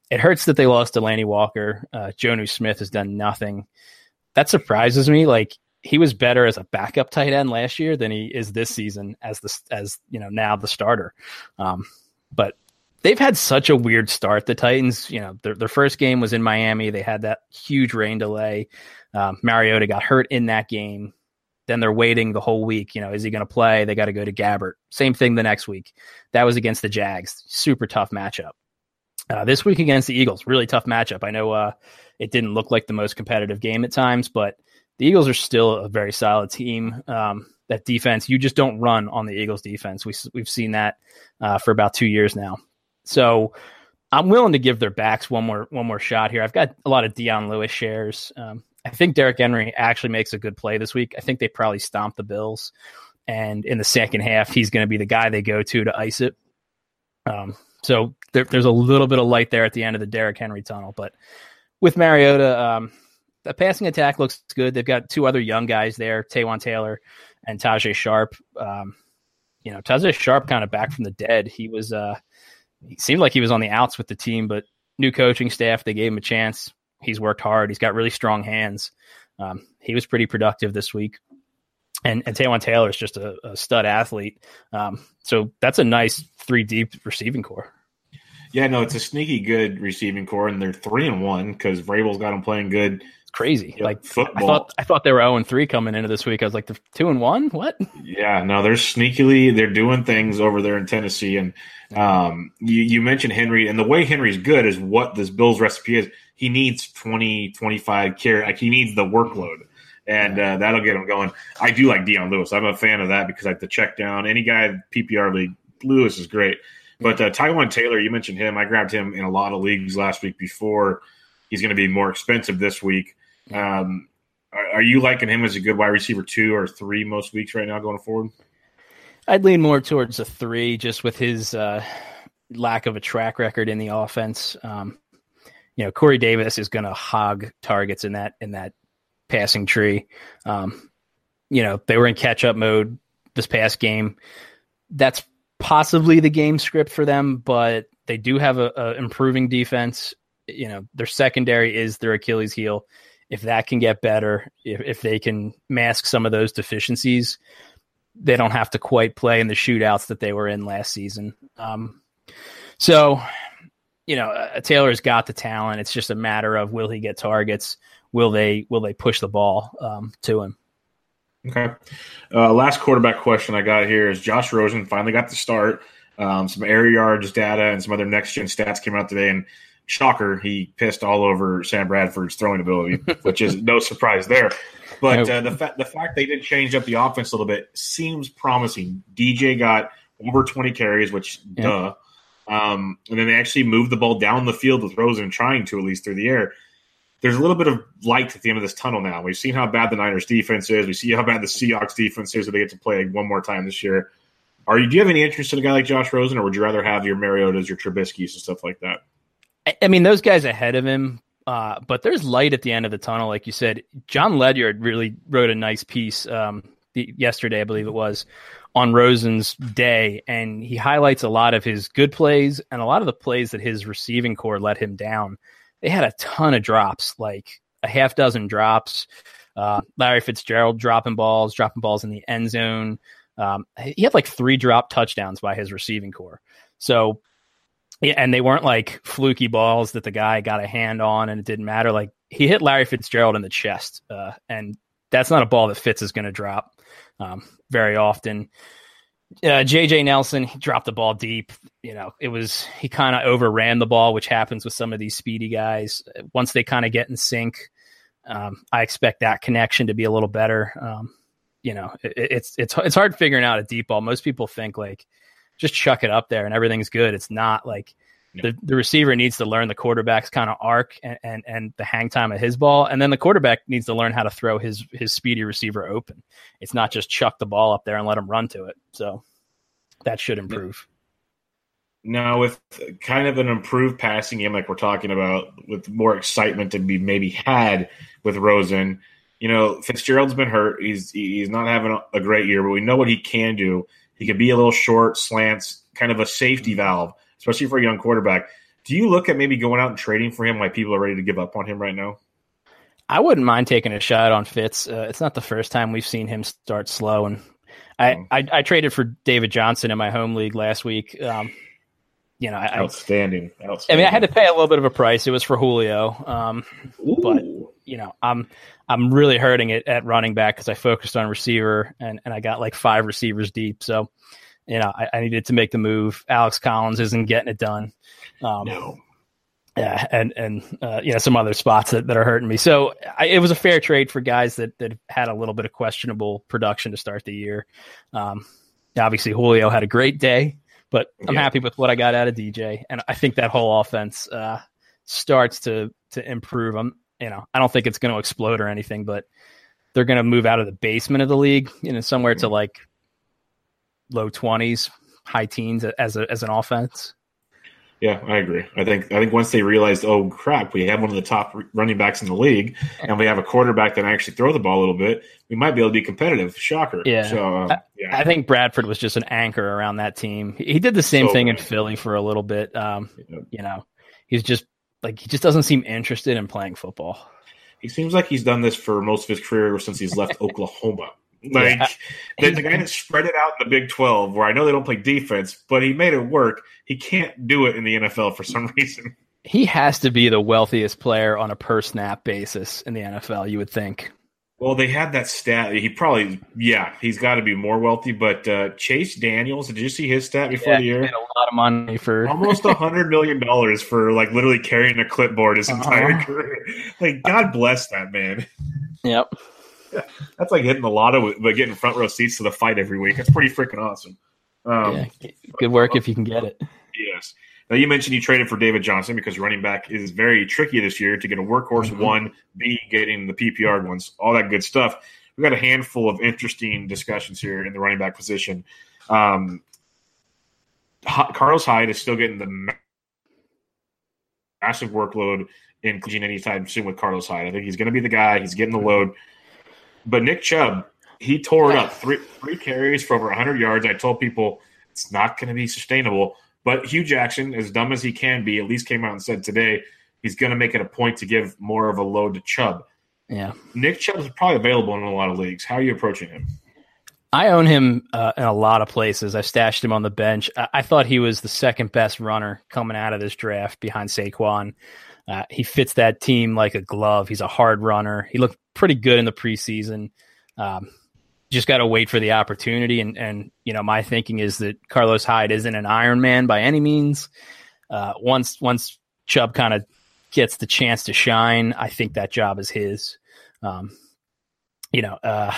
It hurts that they lost Delanie Walker. Uh, Jonnu Smith has done nothing. That surprises me. Like he was better as a backup tight end last year than he is this season as the as you know now the starter. Um, but they've had such a weird start. The Titans, you know, their, their first game was in Miami. They had that huge rain delay. Um, Mariota got hurt in that game. Then they're waiting the whole week. You know, is he going to play? They got to go to Gabbert. Same thing the next week. That was against the Jags. Super tough matchup. Uh, this week against the Eagles, really tough matchup. I know uh, it didn't look like the most competitive game at times, but the Eagles are still a very solid team. Um, that defense, you just don't run on the Eagles defense. We, we've seen that uh, for about two years now. So I'm willing to give their backs one more one more shot here. I've got a lot of Dion Lewis shares. Um, I think Derrick Henry actually makes a good play this week. I think they probably stomp the Bills, and in the second half, he's going to be the guy they go to to ice it. Um, so there, there's a little bit of light there at the end of the Derrick Henry tunnel, but with Mariota, um, the passing attack looks good. They've got two other young guys there, Taywan Taylor and Tajae Sharpe. Um, you know, Tajae Sharpe kind of back from the dead. He was uh, he seemed like he was on the outs with the team, but new coaching staff, they gave him a chance. He's worked hard. He's got really strong hands. Um, he was pretty productive this week. And, and Taywan Taylor is just a, a stud athlete. Um, so that's a nice three deep receiving corps. Yeah, no, it's a sneaky good receiving corps, and they're three and one because Vrabel's got them playing good crazy. like football. I thought I thought they were zero oh and three coming into this week. I was like, the two and one. What? Yeah, no, they're sneakily they're doing things over there in Tennessee. And um, you, you mentioned Henry, and the way Henry's good is what this Bills recipe is. He needs 20, 25 carry. Like he needs the workload. And uh, that'll get him going. I do like Dion Lewis. I'm a fan of that because like the check down, any guy PPR league, Lewis is great. But uh, Taywan Taylor, you mentioned him. I grabbed him in a lot of leagues last week before he's going to be more expensive this week. Um, are, are, you liking him as a good wide receiver two or three most weeks right now going forward? I'd lean more towards a three, just with his uh, lack of a track record in the offense. Um, you know, Corey Davis is going to hog targets in that in that passing tree. Um, you know, they were in catch up mode this past game. That's possibly the game script for them, but they do have a, a improving defense. You know, their secondary is their Achilles heel if that can get better, if, if they can mask some of those deficiencies, they don't have to quite play in the shootouts that they were in last season. Um, so, you know, uh, Taylor's got the talent. It's just a matter of will he get targets? Will they will they push the ball um, to him? Okay. Uh, last quarterback question I got here is Josh Rosen finally got the start. Um, some air yards data and some other next gen stats came out today, and shocker, he pissed all over Sam Bradford's throwing ability, which is no surprise there. But uh, the fact the fact they did change up the offense a little bit seems promising. DJ got over twenty carries, which yeah. duh. Um, and then they actually moved the ball down the field with Rosen, trying to at least through the air. There's a little bit of light at the end of this tunnel now. We've seen how bad the Niners defense is. We see how bad the Seahawks defense is. That they get to play one more time this year. Are you? Do you have any interest in a guy like Josh Rosen, or would you rather have your Mariotas, your Trubisky's, and stuff like that? I mean, those guys ahead of him, uh, but there's light at the end of the tunnel, like you said. Jon Ledyard really wrote a nice piece um, yesterday, I believe it was, on Rosen's day, and he highlights a lot of his good plays and a lot of the plays that his receiving corps let him down. They had a ton of drops, like a half dozen drops. Uh, Larry Fitzgerald dropping balls, dropping balls in the end zone. Um, he had like three drop touchdowns by his receiving corps. So yeah, and they weren't like fluky balls that the guy got a hand on and it didn't matter. Like he hit Larry Fitzgerald in the chest, uh, and that's not a ball that Fitz is going to drop um, very often. Uh, JJ Nelson he dropped the ball deep. You know, it was he kind of overran the ball, which happens with some of these speedy guys. Once they kind of get in sync, um, I expect that connection to be a little better. Um, you know, it, it's it's it's hard figuring out a deep ball. Most people think like just chuck it up there and everything's good. It's not like the, the receiver needs to learn the quarterback's kind of arc and, and, and the hang time of his ball. And then the quarterback needs to learn how to throw his, his speedy receiver open. It's not just chuck the ball up there and let him run to it. So that should improve. Now, with kind of an improved passing game, like we're talking about, with more excitement to be maybe had with Rosen, you know, Fitzgerald's been hurt. He's he's not having a great year, but we know what he can do. He could be a little short, slants, kind of a safety valve, especially for a young quarterback. Do you look at maybe going out and trading for him like people are ready to give up on him right now? I wouldn't mind taking a shot on Fitz. Uh, it's not the first time we've seen him start slow, and I, mm. I, I traded for David Johnson in my home league last week. Um, you know, I, outstanding, outstanding. I mean, I had to pay a little bit of a price. It was for Julio, um, but you know, I'm I'm really hurting it at running back because I focused on receiver and and I got like five receivers deep. So, you know, I, I needed to make the move. Alex Collins isn't getting it done. Um, no. Yeah, and and uh, you know some other spots that, that are hurting me. So I, it was a fair trade for guys that that had a little bit of questionable production to start the year. Um, obviously, Julio had a great day. But I'm yeah. happy with what I got out of DJ, and I think that whole offense uh, starts to to improve. I'm, you know, I don't think it's going to explode or anything, but they're going to move out of the basement of the league, you know, somewhere to like low twenties, high teens as a, as an offense. Yeah, I agree. I think I think once they realized, oh crap, we have one of the top running backs in the league, and we have a quarterback that actually throw the ball a little bit, we might be able to be competitive. Shocker. Yeah. So uh, yeah. I, think Bradford was just an anchor around that team. He did the same so thing in Philly for a little bit. Um, You know, he's just like he just doesn't seem interested in playing football. He seems like he's done this for most of his career since he's left Oklahoma. Like yeah. the, the, guy that spread it out in the Big Twelve, where I know they don't play defense, but he made it work. He can't do it in the NFL for some reason. He has to be the wealthiest player on a per snap basis in the NFL. You would think. Well, they had that stat. He probably, yeah, he's got to be more wealthy. But uh, Chase Daniels, did you see his stat before yeah, the year? a lot of money for almost a hundred million dollars for like literally carrying a clipboard his uh-huh. entire career. Like, God bless that man. Yep. That's like hitting the lotto, but getting front row seats to the fight every week. That's pretty freaking awesome. Um, yeah, good work if you can get it. Yes. Now you mentioned you traded for David Johnson because running back is very tricky this year to get a workhorse mm-hmm. one, B getting the PPR ones, all that good stuff. We've got a handful of interesting discussions here in the running back position. Um, Carlos Hyde is still getting the massive workload in anytime soon with Carlos Hyde. I think he's going to be the guy. He's getting the load. But Nick Chubb, he tore it up three three carries for over 100 yards. I told people it's not going to be sustainable. But Hue Jackson, as dumb as he can be, at least came out and said today he's going to make it a point to give more of a load to Chubb. Yeah, Nick Chubb is probably available in a lot of leagues. How are you approaching him? I own him uh, in a lot of places. I stashed him on the bench. I-, I thought he was the second best runner coming out of this draft behind Saquon. Uh, he fits that team like a glove. He's a hard runner. He looked pretty good in the preseason. Um, just got to wait for the opportunity. And, and, you know, my thinking is that Carlos Hyde isn't an Iron Man by any means. Uh, once, once Chubb kind of gets the chance to shine, I think that job is his. Um, you know, uh,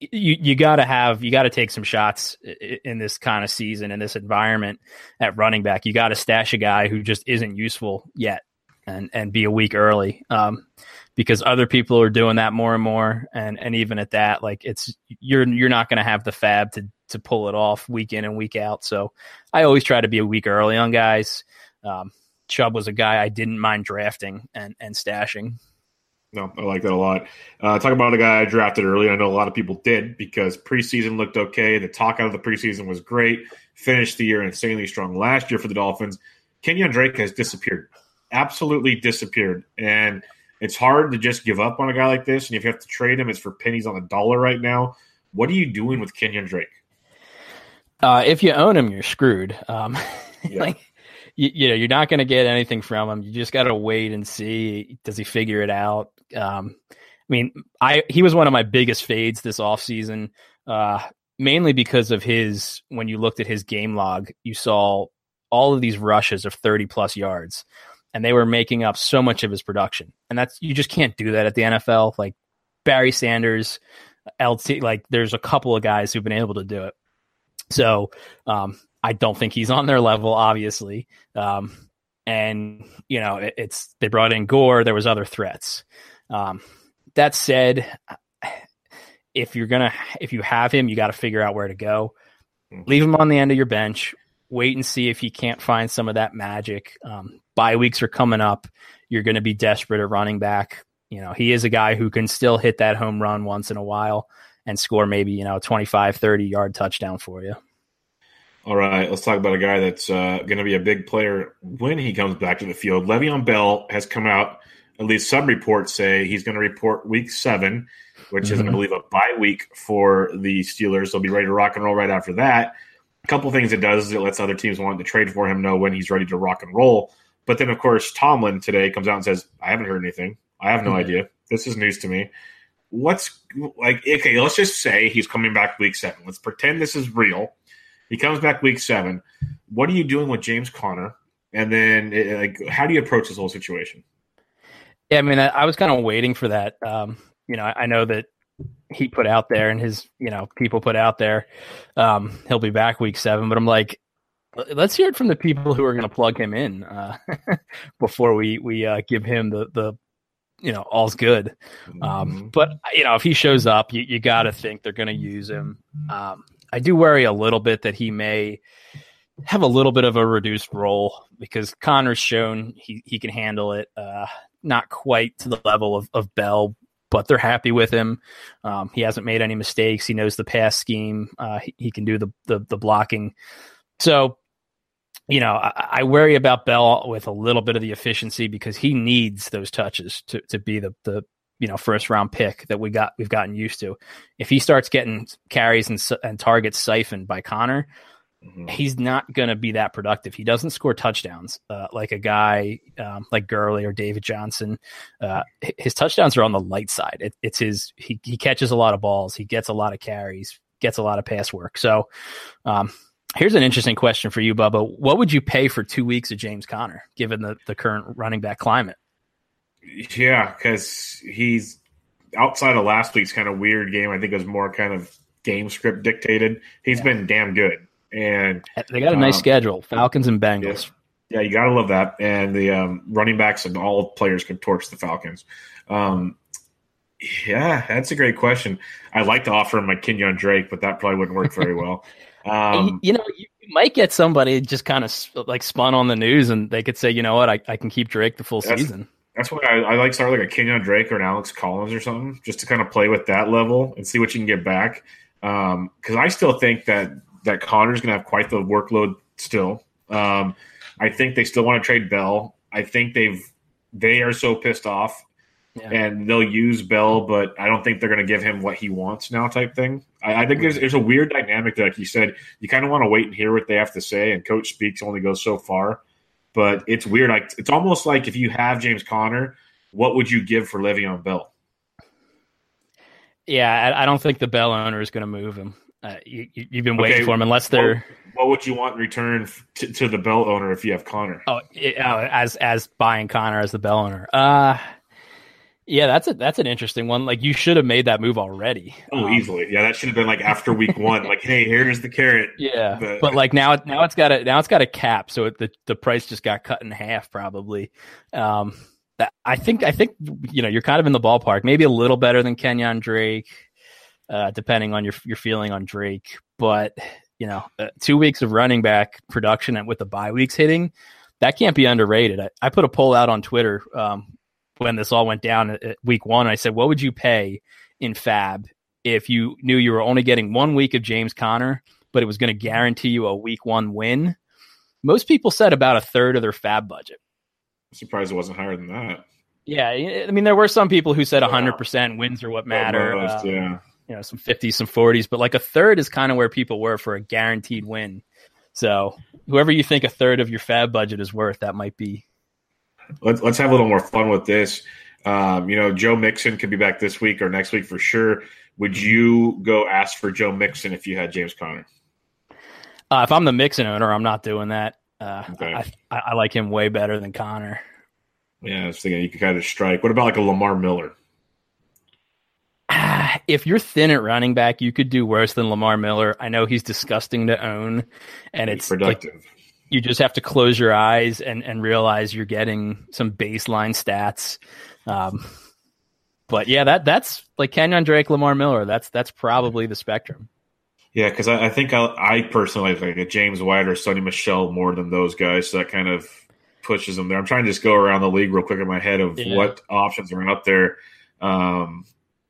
you you got to have you got to take some shots in this kind of season in this environment at running back. You got to stash a guy who just isn't useful yet and and be a week early um, because other people are doing that more and more and and even at that like it's you're you're not going to have the FAAB to to pull it off week in and week out. So I always try to be a week early on guys. Um, Chubb was a guy I didn't mind drafting and and stashing. No, I like that a lot. Uh, talk about a guy I drafted early. I know a lot of people did because preseason looked okay. The talk out of the preseason was great. Finished the year insanely strong last year for the Dolphins. Kenyan Drake has disappeared, absolutely disappeared, and it's hard to just give up on a guy like this. And if you have to trade him, it's for pennies on the dollar right now. What are you doing with Kenyan Drake? Uh, if you own him, you're screwed. Um, yeah. like you, you, know, you're not going to get anything from him. You just got to wait and see. Does he figure it out? Um, I mean, I he was one of my biggest fades this offseason, uh, mainly because of his. When you looked at his game log, you saw all of these rushes of 30 plus yards, and they were making up so much of his production. And that's you just can't do that at the NFL. Like Barry Sanders, LT, like there's a couple of guys who've been able to do it. So um, I don't think he's on their level, obviously. Um, and you know, it, it's they brought in Gore. There was other threats. Um, that said, if you're gonna if you have him, you got to figure out where to go. Mm-hmm. Leave him on the end of your bench. Wait and see if he can't find some of that magic. Um, bye weeks are coming up. You're going to be desperate at running back. You know, he is a guy who can still hit that home run once in a while and score maybe, you know, 25, 30 yard touchdown for you. All right, let's talk about a guy that's uh, going to be a big player when he comes back to the field. Le'Veon Bell has come out. At least some reports say he's going to report week seven, which mm-hmm. is, I mm-hmm. believe, a bye week for the Steelers. They'll be ready to rock and roll right after that. A couple things it does is it lets other teams wanting to trade for him know when he's ready to rock and roll. But then, of course, Tomlin today comes out and says, "I haven't heard anything. I have no mm-hmm. idea. This is news to me." What's like? Okay, let's just say he's coming back week seven. Let's pretend this is real he comes back week seven. What are you doing with James Conner? And then, eh, like, how do you approach this whole situation? Yeah, I mean, I, I was kind of waiting for that. Um, you know, I, I, know that he put out there and his, you know, people put out there, um, he'll be back week seven. But I'm like, let's hear it from the people who are going to plug him in uh, before we we uh, give him the the you know all's good. Um, mm-hmm. but you know, if he shows up, you, you got to think they're going to use him. Um, I do worry a little bit that he may have a little bit of a reduced role because Conner's shown he, he can handle it. Uh, not quite to the level of, of Bell, but they're happy with him. Um, he hasn't made any mistakes. He knows the pass scheme. Uh, he, he, can do the, the, the blocking. So, you know, I, I, worry about Bell with a little bit of the efficiency because he needs those touches to, to be the, the you know first round pick that we got we've gotten used to. If he starts getting carries and, and targets siphoned by Conner, mm-hmm. he's not going to be that productive. He doesn't score touchdowns uh, like a guy um, like Gurley or David Johnson. Uh, his touchdowns are on the light side. It, it's his he he catches a lot of balls. He gets a lot of carries. Gets a lot of pass work. So. Um, Here's an interesting question for you, Bubba. What would you pay for two weeks of James Conner, given the, the current running back climate? Yeah, because he's outside of last week's kind of weird game. I think it was more kind of game script dictated. He's yeah. been damn good, and they got a nice um, schedule: Falcons and Bengals. Yeah, yeah you gotta love that. And the um, running backs and all players can torch the Falcons. Um, yeah, that's a great question. I'd like to offer him my Kenyan Drake, but that probably wouldn't work very well. Um, you know, you might get somebody just kind of like spun on the news, and they could say, you know what, I, I can keep Drake the full season. That's why I, I like start like a Kenyan Drake or an Alex Collins or something, just to kind of play with that level and see what you can get back. Because um, I still think that that Conner's going to have quite the workload still. Um, I think they still want to trade Bell. I think they've they are so pissed off, yeah. and they'll use Bell, but I don't think they're going to give him what he wants now, type thing. I, I think there's there's a weird dynamic that, like you said, you kind of want to wait and hear what they have to say, and coach speaks only goes so far but it's weird. Like it's almost like if you have James Conner, what would you give for Le'Veon Bell? Yeah, I, I don't think the Bell owner is going to move him. Uh, you, have been waiting okay, for him unless they're. What, what, would you want in return to, to, the Bell owner if you have Conner? Oh, it, uh, as as buying Conner as the Bell owner. Uh yeah, that's a that's an interesting one. Like you should have made that move already. Oh, um, easily. Yeah, that should have been like after week one. like, hey, here's the carrot. Yeah, but, but like now, now it's got a now it's got a cap, so it, the the price just got cut in half probably. Um, that I think I think you know you're kind of in the ballpark. Maybe a little better than Kenyan Drake, uh, depending on your your feeling on Drake. But you know, uh, two weeks of running back production with the bye weeks hitting, that can't be underrated. I, I put a poll out on Twitter. Um, when this all went down at week one. I said, what would you pay in FAAB if you knew you were only getting one week of James Conner, but it was going to guarantee you a week one win? Most people said about a third of their FAAB budget. I'm surprised it wasn't higher than that. Yeah, I mean, there were some people who said 100% wins are what matter. Most, uh, yeah. You know, some 50s, some 40s, but like a third is kind of where people were for a guaranteed win. So, whoever you think a third of your FAAB budget is worth, that might be let's let's have a little more fun with this. Um, you know, Joe Mixon could be back this week or next week for sure. Would you go ask for Joe Mixon if you had James Conner? Uh, if I'm the Mixon owner, I'm not doing that. Uh, okay. I, I, like him way better than Conner. Yeah, I was thinking you could kind of strike. What about like a Lamar Miller? if you're thin at running back, you could do worse than Lamar Miller. I know he's disgusting to own, and it's productive. Like, you just have to close your eyes and, and realize you're getting some baseline stats. Um, but yeah, that that's like Kenyan Drake, Lamar Miller. That's that's probably the spectrum. Yeah, because I, I, think I, I personally like a James White or Sony Michel more than those guys. So that kind of pushes them there. I'm trying to just go around the league real quick in my head of yeah. what options are out there. Um,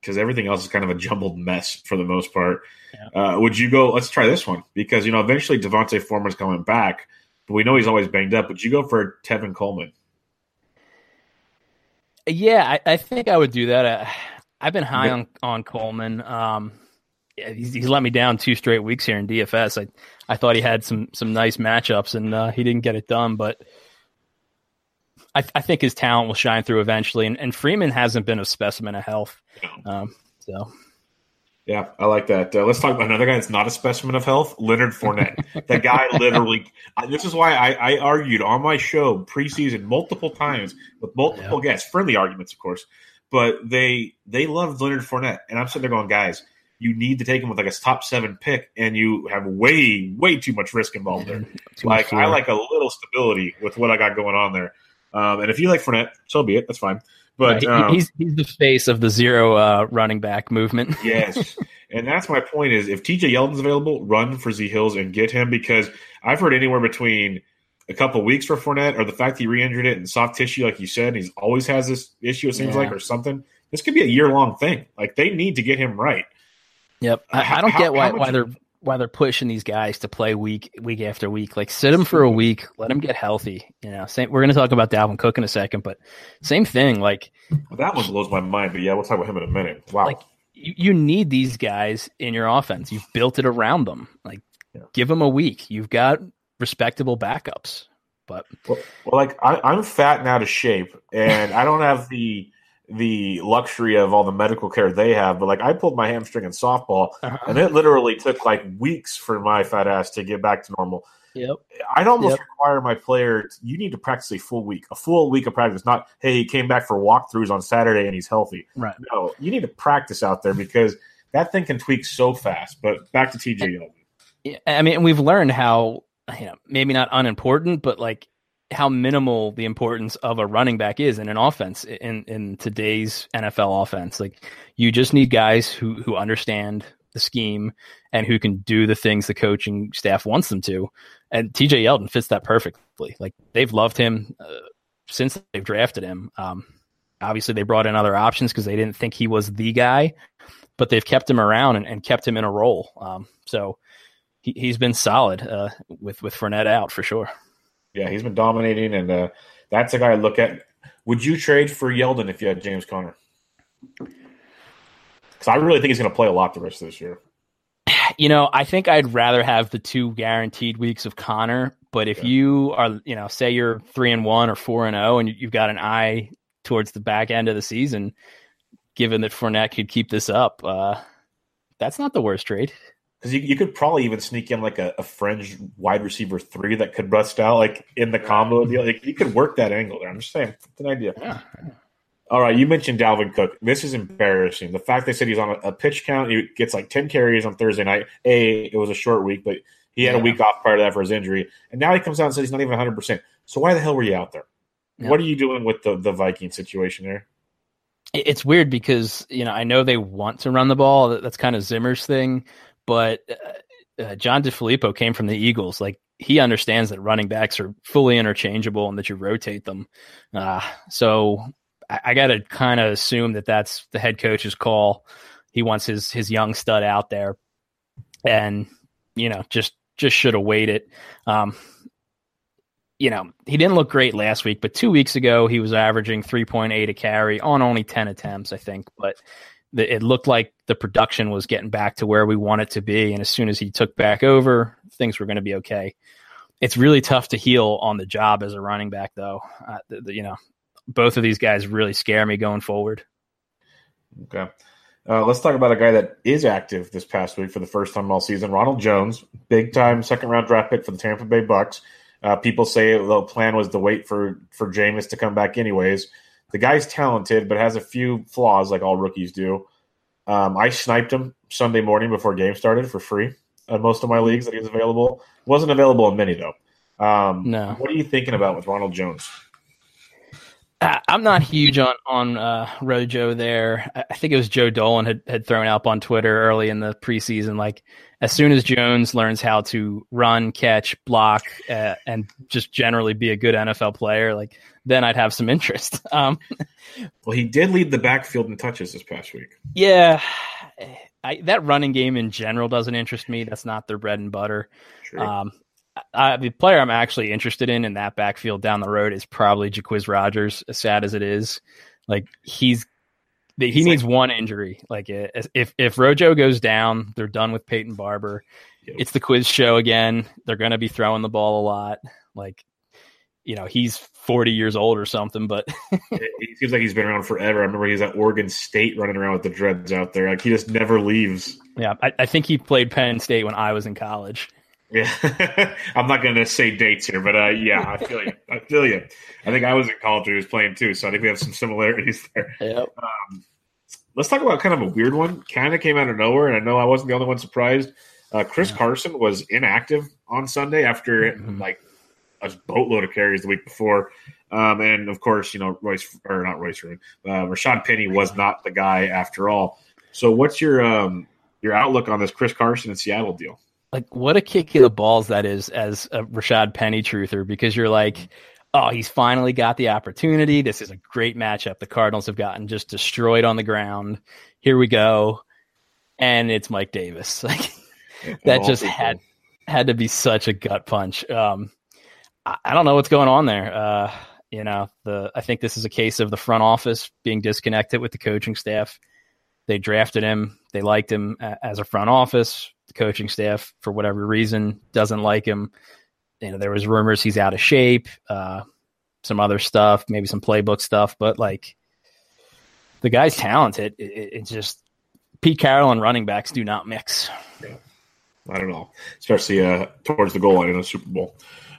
because everything else is kind of a jumbled mess for the most part. Yeah. Uh, would you go? Let's try this one because you know eventually D'Onta Foreman's coming back, but we know he's always banged up. Would you go for Tevin Coleman? Yeah, I, I think I would do that. Uh, I've been high on on Coleman. Um, he's, he's, let me down two straight weeks here in DFS. I I thought he had some some nice matchups and uh, he didn't get it done, but I, I, think his talent will shine through eventually. And, and Freeman hasn't been a specimen of health. Um, so. Yeah, I like that. Uh, let's talk about another guy that's not a specimen of health, Leonard Fournette. that guy literally. this is why I, I, argued on my show preseason multiple times with multiple yeah. guests, friendly arguments, of course. But they they loved Leonard Fournette, and I'm sitting there going, guys, you need to take him with like a top seven pick, and you have way way too much risk involved there. like I like a little stability with what I got going on there. Um, and if you like Fournette, so be it. That's fine. But um, he's he's the face of the zero uh, running back movement. yes, and that's my point. Is if TJ Yeldon's available, run for Z Hills and get him because I've heard anywhere between a couple weeks for Fournette or the fact he re-injured it in soft tissue, like you said, he's always has this issue. It seems yeah. like or something. This could be a year long thing. Like they need to get him right. Yep, I, I don't how, get why why they're why they're pushing these guys to play week week after week. Like sit them for a week, let them get healthy. You know, same, we're going to talk about Dalvin Cook in a second, but same thing. Like well, that one blows my mind. But yeah, we'll talk about him in a minute. Wow. Like you, you need these guys in your offense. You've built it around them. Like yeah. give them a week. You've got respectable backups. But well, well like I, I'm fat and out of shape, and I don't have the the luxury of all the medical care they have, but like I pulled my hamstring in softball, uh-huh. and it literally took like weeks for my fat ass to get back to normal. Yep. I'd almost yep. require my player. You need to practice a full week, a full week of practice. Not hey, he came back for walkthroughs on Saturday and he's healthy. Right. No, you need to practice out there because that thing can tweak so fast. But back to TJ Yeldon. I mean, we've learned how you know maybe not unimportant, but like how minimal the importance of a running back is in an offense in in today's NFL offense. Like you just need guys who who understand the scheme and who can do the things the coaching staff wants them to. And TJ Yeldon fits that perfectly. Like they've loved him uh, since they've drafted him. Um, obviously, they brought in other options because they didn't think he was the guy, but they've kept him around and, and kept him in a role. Um, so he, has been solid uh, with with Fournette out for sure. Yeah, he's been dominating, and uh, that's a guy I look at. Would you trade for Yeldon if you had James Conner? Because I really think he's going to play a lot the rest of this year. You know, I think I'd rather have the two guaranteed weeks of Conner. But if yeah. you are, you know, say you're three and one or four and zero, oh and you've got an eye towards the back end of the season, given that Fournette could keep this up, uh, that's not the worst trade because you, you could probably even sneak in like a, a fringe wide receiver three that could bust out like in the combo deal. Like you could work that angle there. I'm just saying, it's an idea. Yeah. All right, you mentioned Dalvin Cook. This is embarrassing. The fact they said he's on a, a, pitch count, he gets like ten carries on Thursday night. A, it was a short week, but he had yeah. a week off prior to that for his injury, and now he comes out and says he's not even 100. percent So why the hell were you out there? Yeah. What are you doing with the the Viking situation there? It's weird because you know I know they want to run the ball. That's kind of Zimmer's thing, but uh, uh, John DeFilippo came from the Eagles. Like he understands that running backs are fully interchangeable and that you rotate them. Uh, so I, I got to kind of assume that that's the head coach's call. He wants his his young stud out there, and you know just just should have waited. Um, you know, he didn't look great last week, but two weeks ago he was averaging 3.8 a carry on only 10 attempts, I think. But it looked like the production was getting back to where we want it to be. And as soon as he took back over, things were going to be okay. It's really tough to heal on the job as a running back, though. Uh, the, the, you know, both of these guys really scare me going forward. Okay. Uh, let's talk about a guy that is active this past week for the first time all season. Ronald Jones, big time second round draft pick for the Tampa Bay Bucs. Uh, people say the plan was to wait for for Jameis to come back anyways. The guy's talented, but has a few flaws like all rookies do. Um, I sniped him Sunday morning before game started for free on most of my leagues that he was available. Wasn't available in many though. Um, no. What are you thinking about with Ronald Jones? I'm not huge on on uh, Rojo there. I think it was Joe Dolan had, had thrown up on Twitter early in the preseason. Like as soon as Jones learns how to run, catch, block, uh, and just generally be a good NFL player, like then I'd have some interest. Um, well, he did lead the backfield in touches this past week. Yeah, I, that running game in general doesn't interest me. That's not their bread and butter. Um, I, the player I'm actually interested in in that backfield down the road is probably Jacquizz Rodgers. As sad as it is, like he's he he's needs like, one injury. Like if if Rojo goes down, they're done with Peyton Barber. Yep. It's the quiz show again. They're going to be throwing the ball a lot. Like you know he's 40 years old or something but he seems like he's been around forever i remember he's at oregon state running around with the dreads out there like he just never leaves yeah i, I think he played penn state when i was in college yeah, I'm not going to say dates here, but uh, yeah, I feel you. I feel you. I think I was in college when he was playing too, so I think we have some similarities there. Yep. Um, let's talk about kind of a weird one. Kind of came out of nowhere, and I know I wasn't the only one surprised. Uh, Chris yeah. Carson was inactive on Sunday after mm-hmm. like a boatload of carries the week before, um, and of course, you know Royce or not Royce Rune, uh, Rashaad Penny was not the guy after all. So, what's your um, your outlook on this Chris Carson and Seattle deal? like what a kick in the balls that is as a Rashaad Penny truther because you're like, oh, he's finally got the opportunity. This is a great matchup. The Cardinals have gotten just destroyed on the ground. Here we go, and it's Mike Davis. Like that just had had to be such a gut punch. Um, I, I don't know what's going on there. Uh, you know, the I think this is a case of the front office being disconnected with the coaching staff. They drafted him. They liked him as a front office the coaching staff, for whatever reason, doesn't like him. You know, there was rumors he's out of shape, uh, some other stuff, maybe some playbook stuff, but like the guy's talented. It, it, it's just Pete Carroll and running backs do not mix. Yeah. I don't know, especially uh, towards the goal line in a Super Bowl.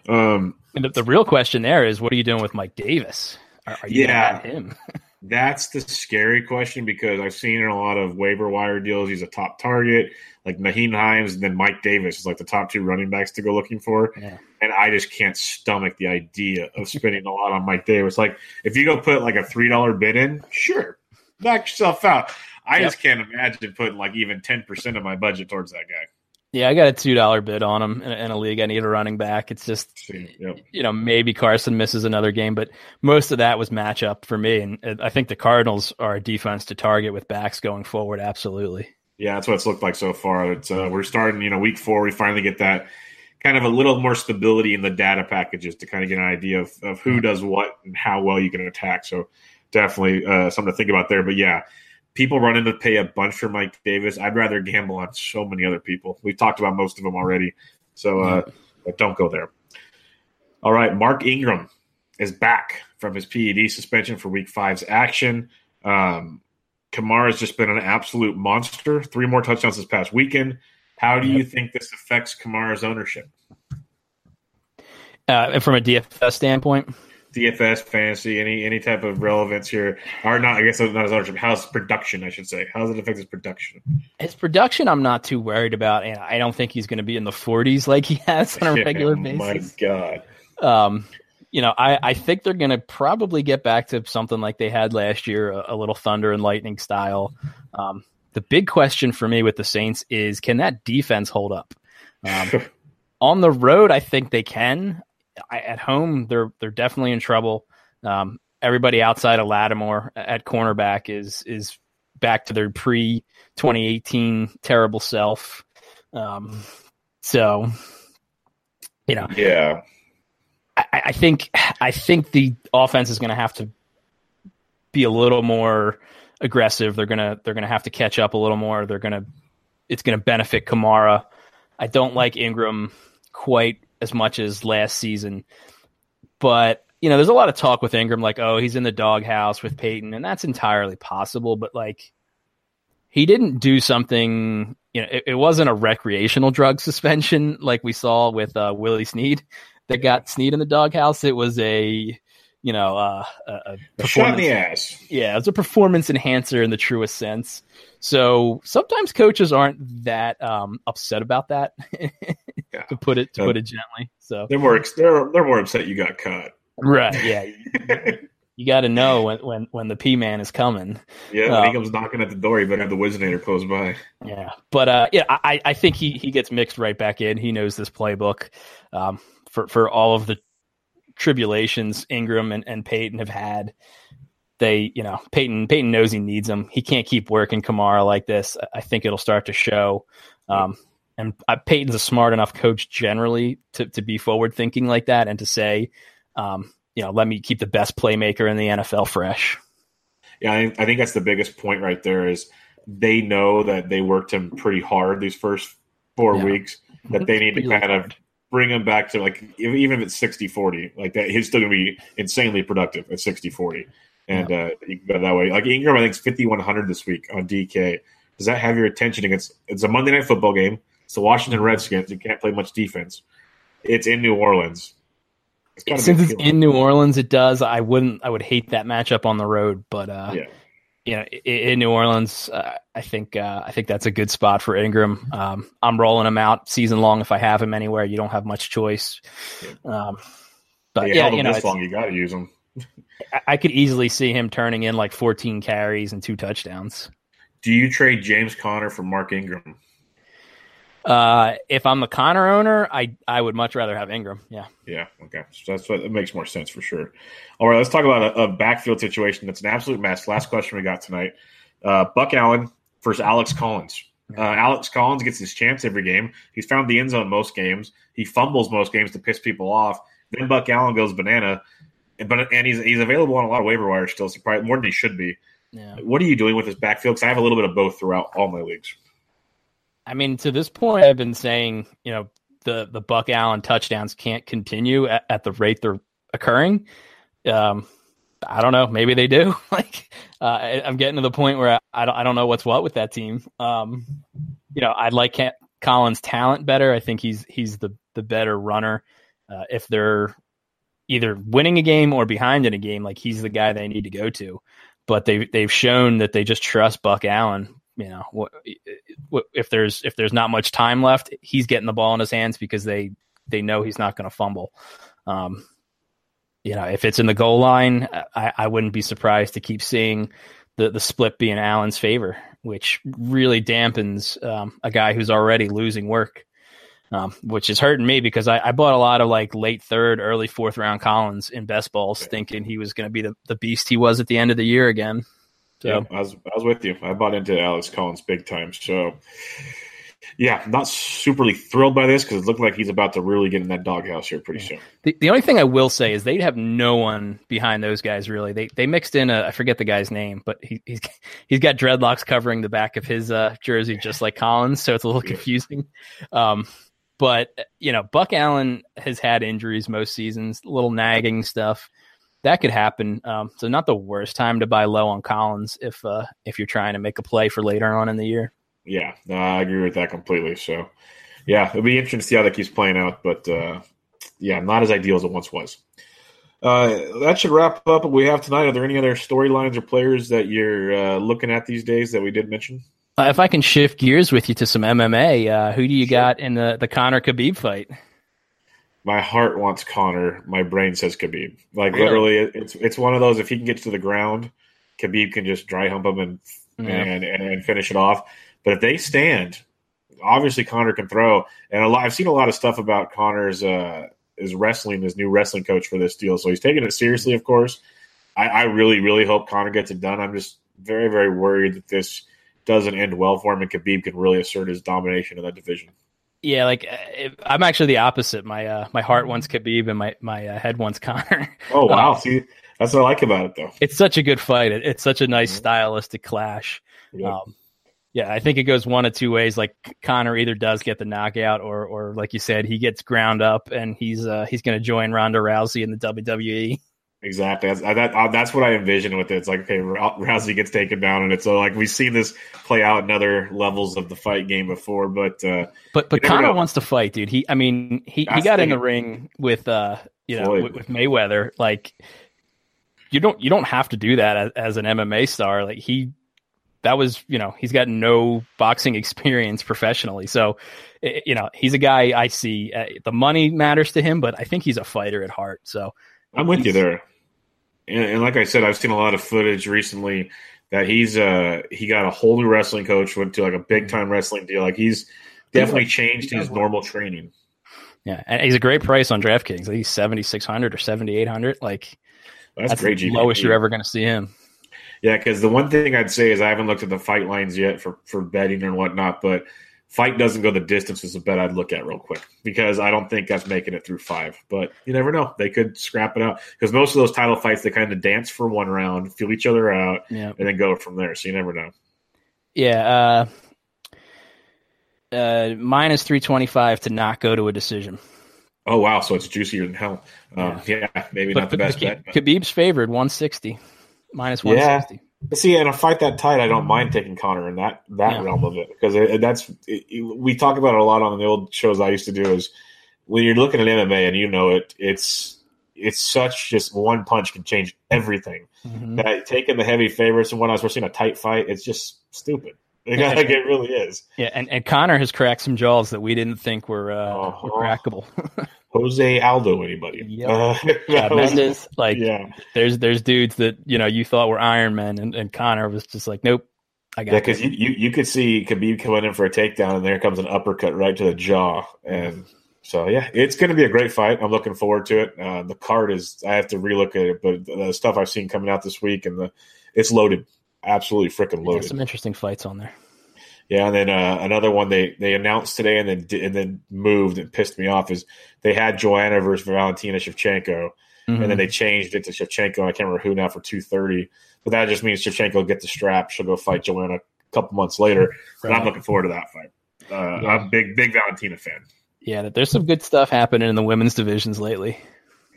Um, and the, the, real question there is, what are you doing with Mike Davis? Are, are you yeah, him? that's the scary question because I've seen in a lot of waiver wire deals, he's a top target like Nyheim Hines and then Mike Davis is like the top two running backs to go looking for. Yeah. And I just can't stomach the idea of spending a lot on Mike Davis. Like if you go put like a three dollar bid in, sure, knock yourself out. I yep. just can't imagine putting like even ten percent of my budget towards that guy. Yeah, I got a two dollar bid on him in a, in a, league. I need a running back. It's just yep. you know maybe Carson misses another game, but most of that was matchup for me. And I think the Cardinals are a defense to target with backs going forward. Absolutely. Yeah, that's what it's looked like so far. It's uh, we're starting, you know, week four. We finally get that kind of a little more stability in the data packages to kind of get an idea of, of who does what and how well you can attack. So definitely uh, something to think about there. But yeah, people running to pay a bunch for Mike Davis. I'd rather gamble on so many other people. We've talked about most of them already. So uh, don't go there. All right, Mark Ingram is back from his PED suspension for Week Five's action. Um, Kamara's just been an absolute monster. Three more touchdowns this past weekend. How do you think this affects Kamara's ownership? Uh, and from a DFS standpoint, DFS fantasy, any any type of relevance here, or not? I guess not as ownership. How's production? I should say. How's it affect his production? His production, I'm not too worried about, and I don't think he's going to be in the 40s like he has on a regular basis. My God. Um, you know, I, I think they're going to probably get back to something like they had last year, a, a little thunder and lightning style. Um, the big question for me with the Saints is can that defense hold up? Um, on the road, I think they can. I, at home, they're they're definitely in trouble. Um, everybody outside of Lattimore at cornerback is is back to their pre 2018 terrible self. Um, so, you know, yeah, I, I think I think the offense is going to have to be a little more aggressive. They're gonna they're gonna have to catch up a little more. They're gonna it's gonna benefit Kamara. I don't like Ingram quite as much as last season, but you know, there's a lot of talk with Ingram, like, oh, he's in the doghouse with Payton, and that's entirely possible. But like, he didn't do something. You know, it, it wasn't a recreational drug suspension like we saw with uh, Willie Snead that got Snead in the doghouse. It was a you know uh, a, a shot in the ass. Yeah, it was a performance enhancer in the truest sense. So sometimes coaches aren't that um, upset about that. yeah. To put it to put it gently. So they're more they're they're more upset you got caught. Right. Yeah. you got to know when, when when the P man is coming. Yeah, when um, he comes knocking at the door, you better have the Whizzinator close by. Yeah, but uh, yeah, I, I think he he gets mixed right back in. He knows this playbook um, for for all of the tribulations Ingram and, and Payton have had. They, you know, Payton Payton knows he needs him. He can't keep working Kamara like this. I think it'll start to show. Um, and uh, Payton's a smart enough coach generally to to be forward thinking like that and to say, um, you know, let me keep the best playmaker in the NFL fresh. Yeah, I, I think that's the biggest point right there is they know that they worked him pretty hard these first four yeah. weeks that they need to kind hard. of bring him back to like even if it's 60 40 like that he's still going to be insanely productive at 60 40 and yeah. uh, you can go that way. Like ingram i think it's 5100 this week on dk does that have your attention against it's a monday night football game. It's the washington redskins. You can't play much defense. It's in new orleans. It's since it's in new orleans it does. I wouldn't i would hate that matchup on the road but uh yeah you know, in New Orleans, uh, I think uh, I think that's a good spot for Ingram. Um, I'm rolling him out season long if I have him anywhere. You don't have much choice. Um, but yeah, you know, this long, you got to use him. I, I could easily see him turning in like 14 carries and two touchdowns. Do you trade James Conner for Mark Ingram? Uh, if I'm the Conner owner, I I would much rather have Ingram. Yeah. Yeah. Okay. So that's what it makes more sense for sure. All right, let's talk about a, a backfield situation that's an absolute mess. Last question we got tonight: uh, Buck Allen versus Alex Collins. Uh, Alex Collins gets his chance every game. He's found the end zone most games. He fumbles most games to piss people off. Then Buck Allen goes banana, but and he's he's available on a lot of waiver wires still, so probably more than he should be. Yeah. What are you doing with this backfield? Because I have a little bit of both throughout all my leagues. I mean, to this point, I've been saying, you know, the the Buck Allen touchdowns can't continue at, at the rate they're occurring. Um, I don't know. Maybe they do. like, uh, I, am getting to the point where I, I, don't I don't know what's what with that team. Um, you know, I like Collins' talent better. I think he's he's the the better runner. Uh, if they're either winning a game or behind in a game, like he's the guy they need to go to. But they they've shown that they just trust Buck Allen you know what, if there's if there's not much time left he's getting the ball in his hands because they they know he's not going to fumble um, you know if it's in the goal line I, I wouldn't be surprised to keep seeing the the split be in allen's favor which really dampens um, a guy who's already losing work um, which is hurting me because I, I, bought a lot of like late third, early fourth round Collins in best balls, thinking he was going to be the, the beast he was at the end of the year again. So. Yeah, I was I was with you. I bought into Alex Collins big time. So yeah, not superly thrilled by this because it looked like he's about to really get in that doghouse here pretty soon. The, the only thing I will say is they have no one behind those guys really. They they mixed in a I forget the guy's name, but he, he's he's got dreadlocks covering the back of his uh, jersey just like Collins, so it's a little confusing. Um, but you know, Buck Allen has had injuries most seasons, little nagging stuff that could happen. Um, so not the worst time to buy low on Collins if uh, if you're trying to make a play for later on in the year. Yeah, no, I agree with that completely. So yeah, it'll be interesting to see how that keeps playing out. But uh, yeah, not as ideal as it once was. Uh, that should wrap up what we have tonight. Are there any other storylines or players that you're uh, looking at these days that we did mention? Uh, if I can shift gears with you to some MMA, uh, who do you sure. got in the the Conor Khabib fight? My heart wants Conor, My brain says Khabib. Like literally, it's it's one of those. If he can get to the ground, Khabib can just dry hump him and yeah. and, and finish it off. But if they stand, obviously Conor can throw. And a lot, I've seen a lot of stuff about Conor's uh, his wrestling, his new wrestling coach for this deal. So he's taking it seriously, of course. I, I really, really hope Conor gets it done. I'm just very, very worried that this doesn't end well for him, and Khabib can really assert his domination of that division. Yeah, like uh, I'm actually the opposite. My uh, my heart wants Khabib and my my uh, head wants Conor. Oh wow! Um, See, that's what I like about it, though. It's such a good fight. It, it's such a nice mm-hmm. stylistic clash. Yep. Um, yeah, I think it goes one of two ways. Like Conor either does get the knockout, or or like you said, he gets ground up and he's uh, he's going to join Ronda Rousey in the WWE. Exactly. That's, that, uh, that's what I envision with it. It's like, okay, Rousey gets taken down, and it's uh, like we've seen this play out in other levels of the fight game before. But uh, but but Conor wants to fight, dude. He, I mean, he, he got in the ring with uh, you know, with, with, Mayweather. Like, you don't you don't have to do that as, as an MMA star. Like he, that was you know, he's got no boxing experience professionally, so you know, he's a guy I see. Uh, the money matters to him, but I think he's a fighter at heart. So I'm with you there and, and like I said, I've seen a lot of footage recently that he's uh he got a whole new wrestling coach, went to like a big time wrestling deal. Like he's definitely changed his normal training. Yeah, and he's a great price on DraftKings. I think he's seventy six hundred or seventy eight hundred. Like That's, that's great. the lowest you're ever going to see him. Yeah, because the one thing I'd say is I haven't looked at the fight lines yet for for betting and whatnot, but fight doesn't go the distance is a bet I'd look at real quick because I don't think that's making it through five. But you never know; they could scrap it out because most of those title fights they kind of dance for one round, feel each other out, Yeah, and then go from there. So you never know. yeah. Uh, uh, minus three twenty five to not go to a decision. Oh wow, so it's juicier than hell. Um, yeah. maybe not the best bet. but- Khabib's favored one sixty, minus one Yeah. See, in a fight that tight, I don't mind taking Conor in that that Yeah. realm of it because it, that's it, we talk about it a lot on the old shows I used to do. Is when you're looking at MMA and you know it, it's it's such just one punch can change everything. Mhm. That taking the heavy favorites and when I was seeing a tight fight, it's just stupid. Yeah. like it really is. Yeah, and, and Conor has cracked some jaws that we didn't think were uh, Uh-huh. were crackable. Jose Aldo, anybody? Yep. Uh, yeah, was- Mendes, like yeah, there's there's dudes that you know you thought were Iron Men, and, and Conor was just like, nope, I got yeah, because you, you you could see Khabib coming in for a takedown, and there comes an uppercut right to the jaw, and so yeah, it's going to be a great fight. I'm looking forward to it. Uh, the card is I have to relook at it, but the stuff I've seen coming out this week and the it's loaded, absolutely freaking There's loaded. some interesting fights on there. Yeah, and then uh, another one they they announced today and then and then moved and pissed me off is they had Joanna versus Valentina Shevchenko, and Mhm. then they changed it to Shevchenko. I can't remember who now for two thirty, but that just means Shevchenko will get the strap. She'll go fight Joanna a couple months later. And I'm looking forward to that fight. Uh, Yeah. I'm a big big Valentina fan. yeah, there's some good stuff happening in the women's divisions lately.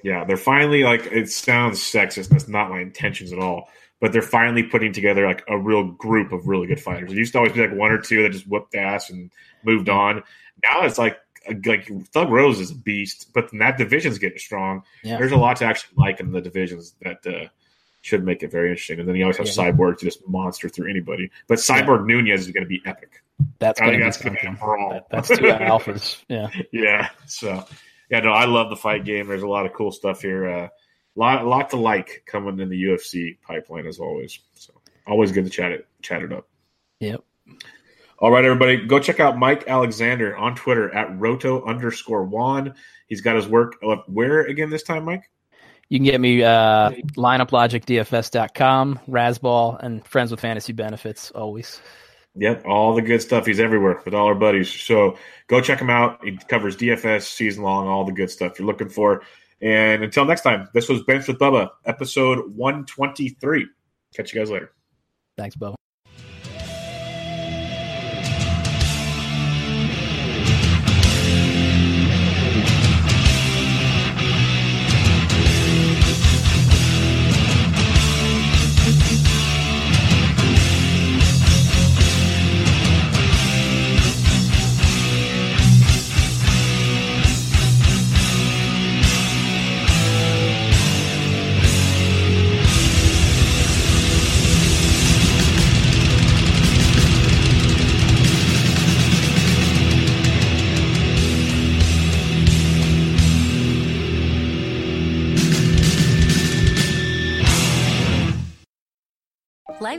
Yeah, they're finally like it sounds sexist. That's not my intentions at all. But they're finally putting together like a real group of really good fighters. It used to always be like one or two that just whooped ass and moved on. Now it's like like Thug Rose is a beast, but then that division's getting strong. Yeah. There's a lot to actually like in the divisions that uh, should make it very interesting. And then you always have Yeah. Cyborg to just monster through anybody. But Cyborg Nunes is going to be epic. That's I going think to be that's going to be a brawl. That, that's two alphas. Yeah. yeah. So, yeah, no, I love the fight game. There's a lot of cool stuff here. Uh, lot, lot to like coming in the UFC pipeline as always. So, always good to chat it, chat it up. Yep. All right, everybody, go check out Mike Alexander on Twitter at roto underscore Wan. He's got his work up where again this time, Mike? You can get me uh, lineuplogicdfs.com, Razzball, and Friends with Fantasy Benefits always. Yep, all the good stuff. He's everywhere with all our buddies. So go check him out. He covers DFS season long, all the good stuff you're looking for. And until next time, this was Bench with Bubba, episode 123. Catch you guys later. Thanks, Bo.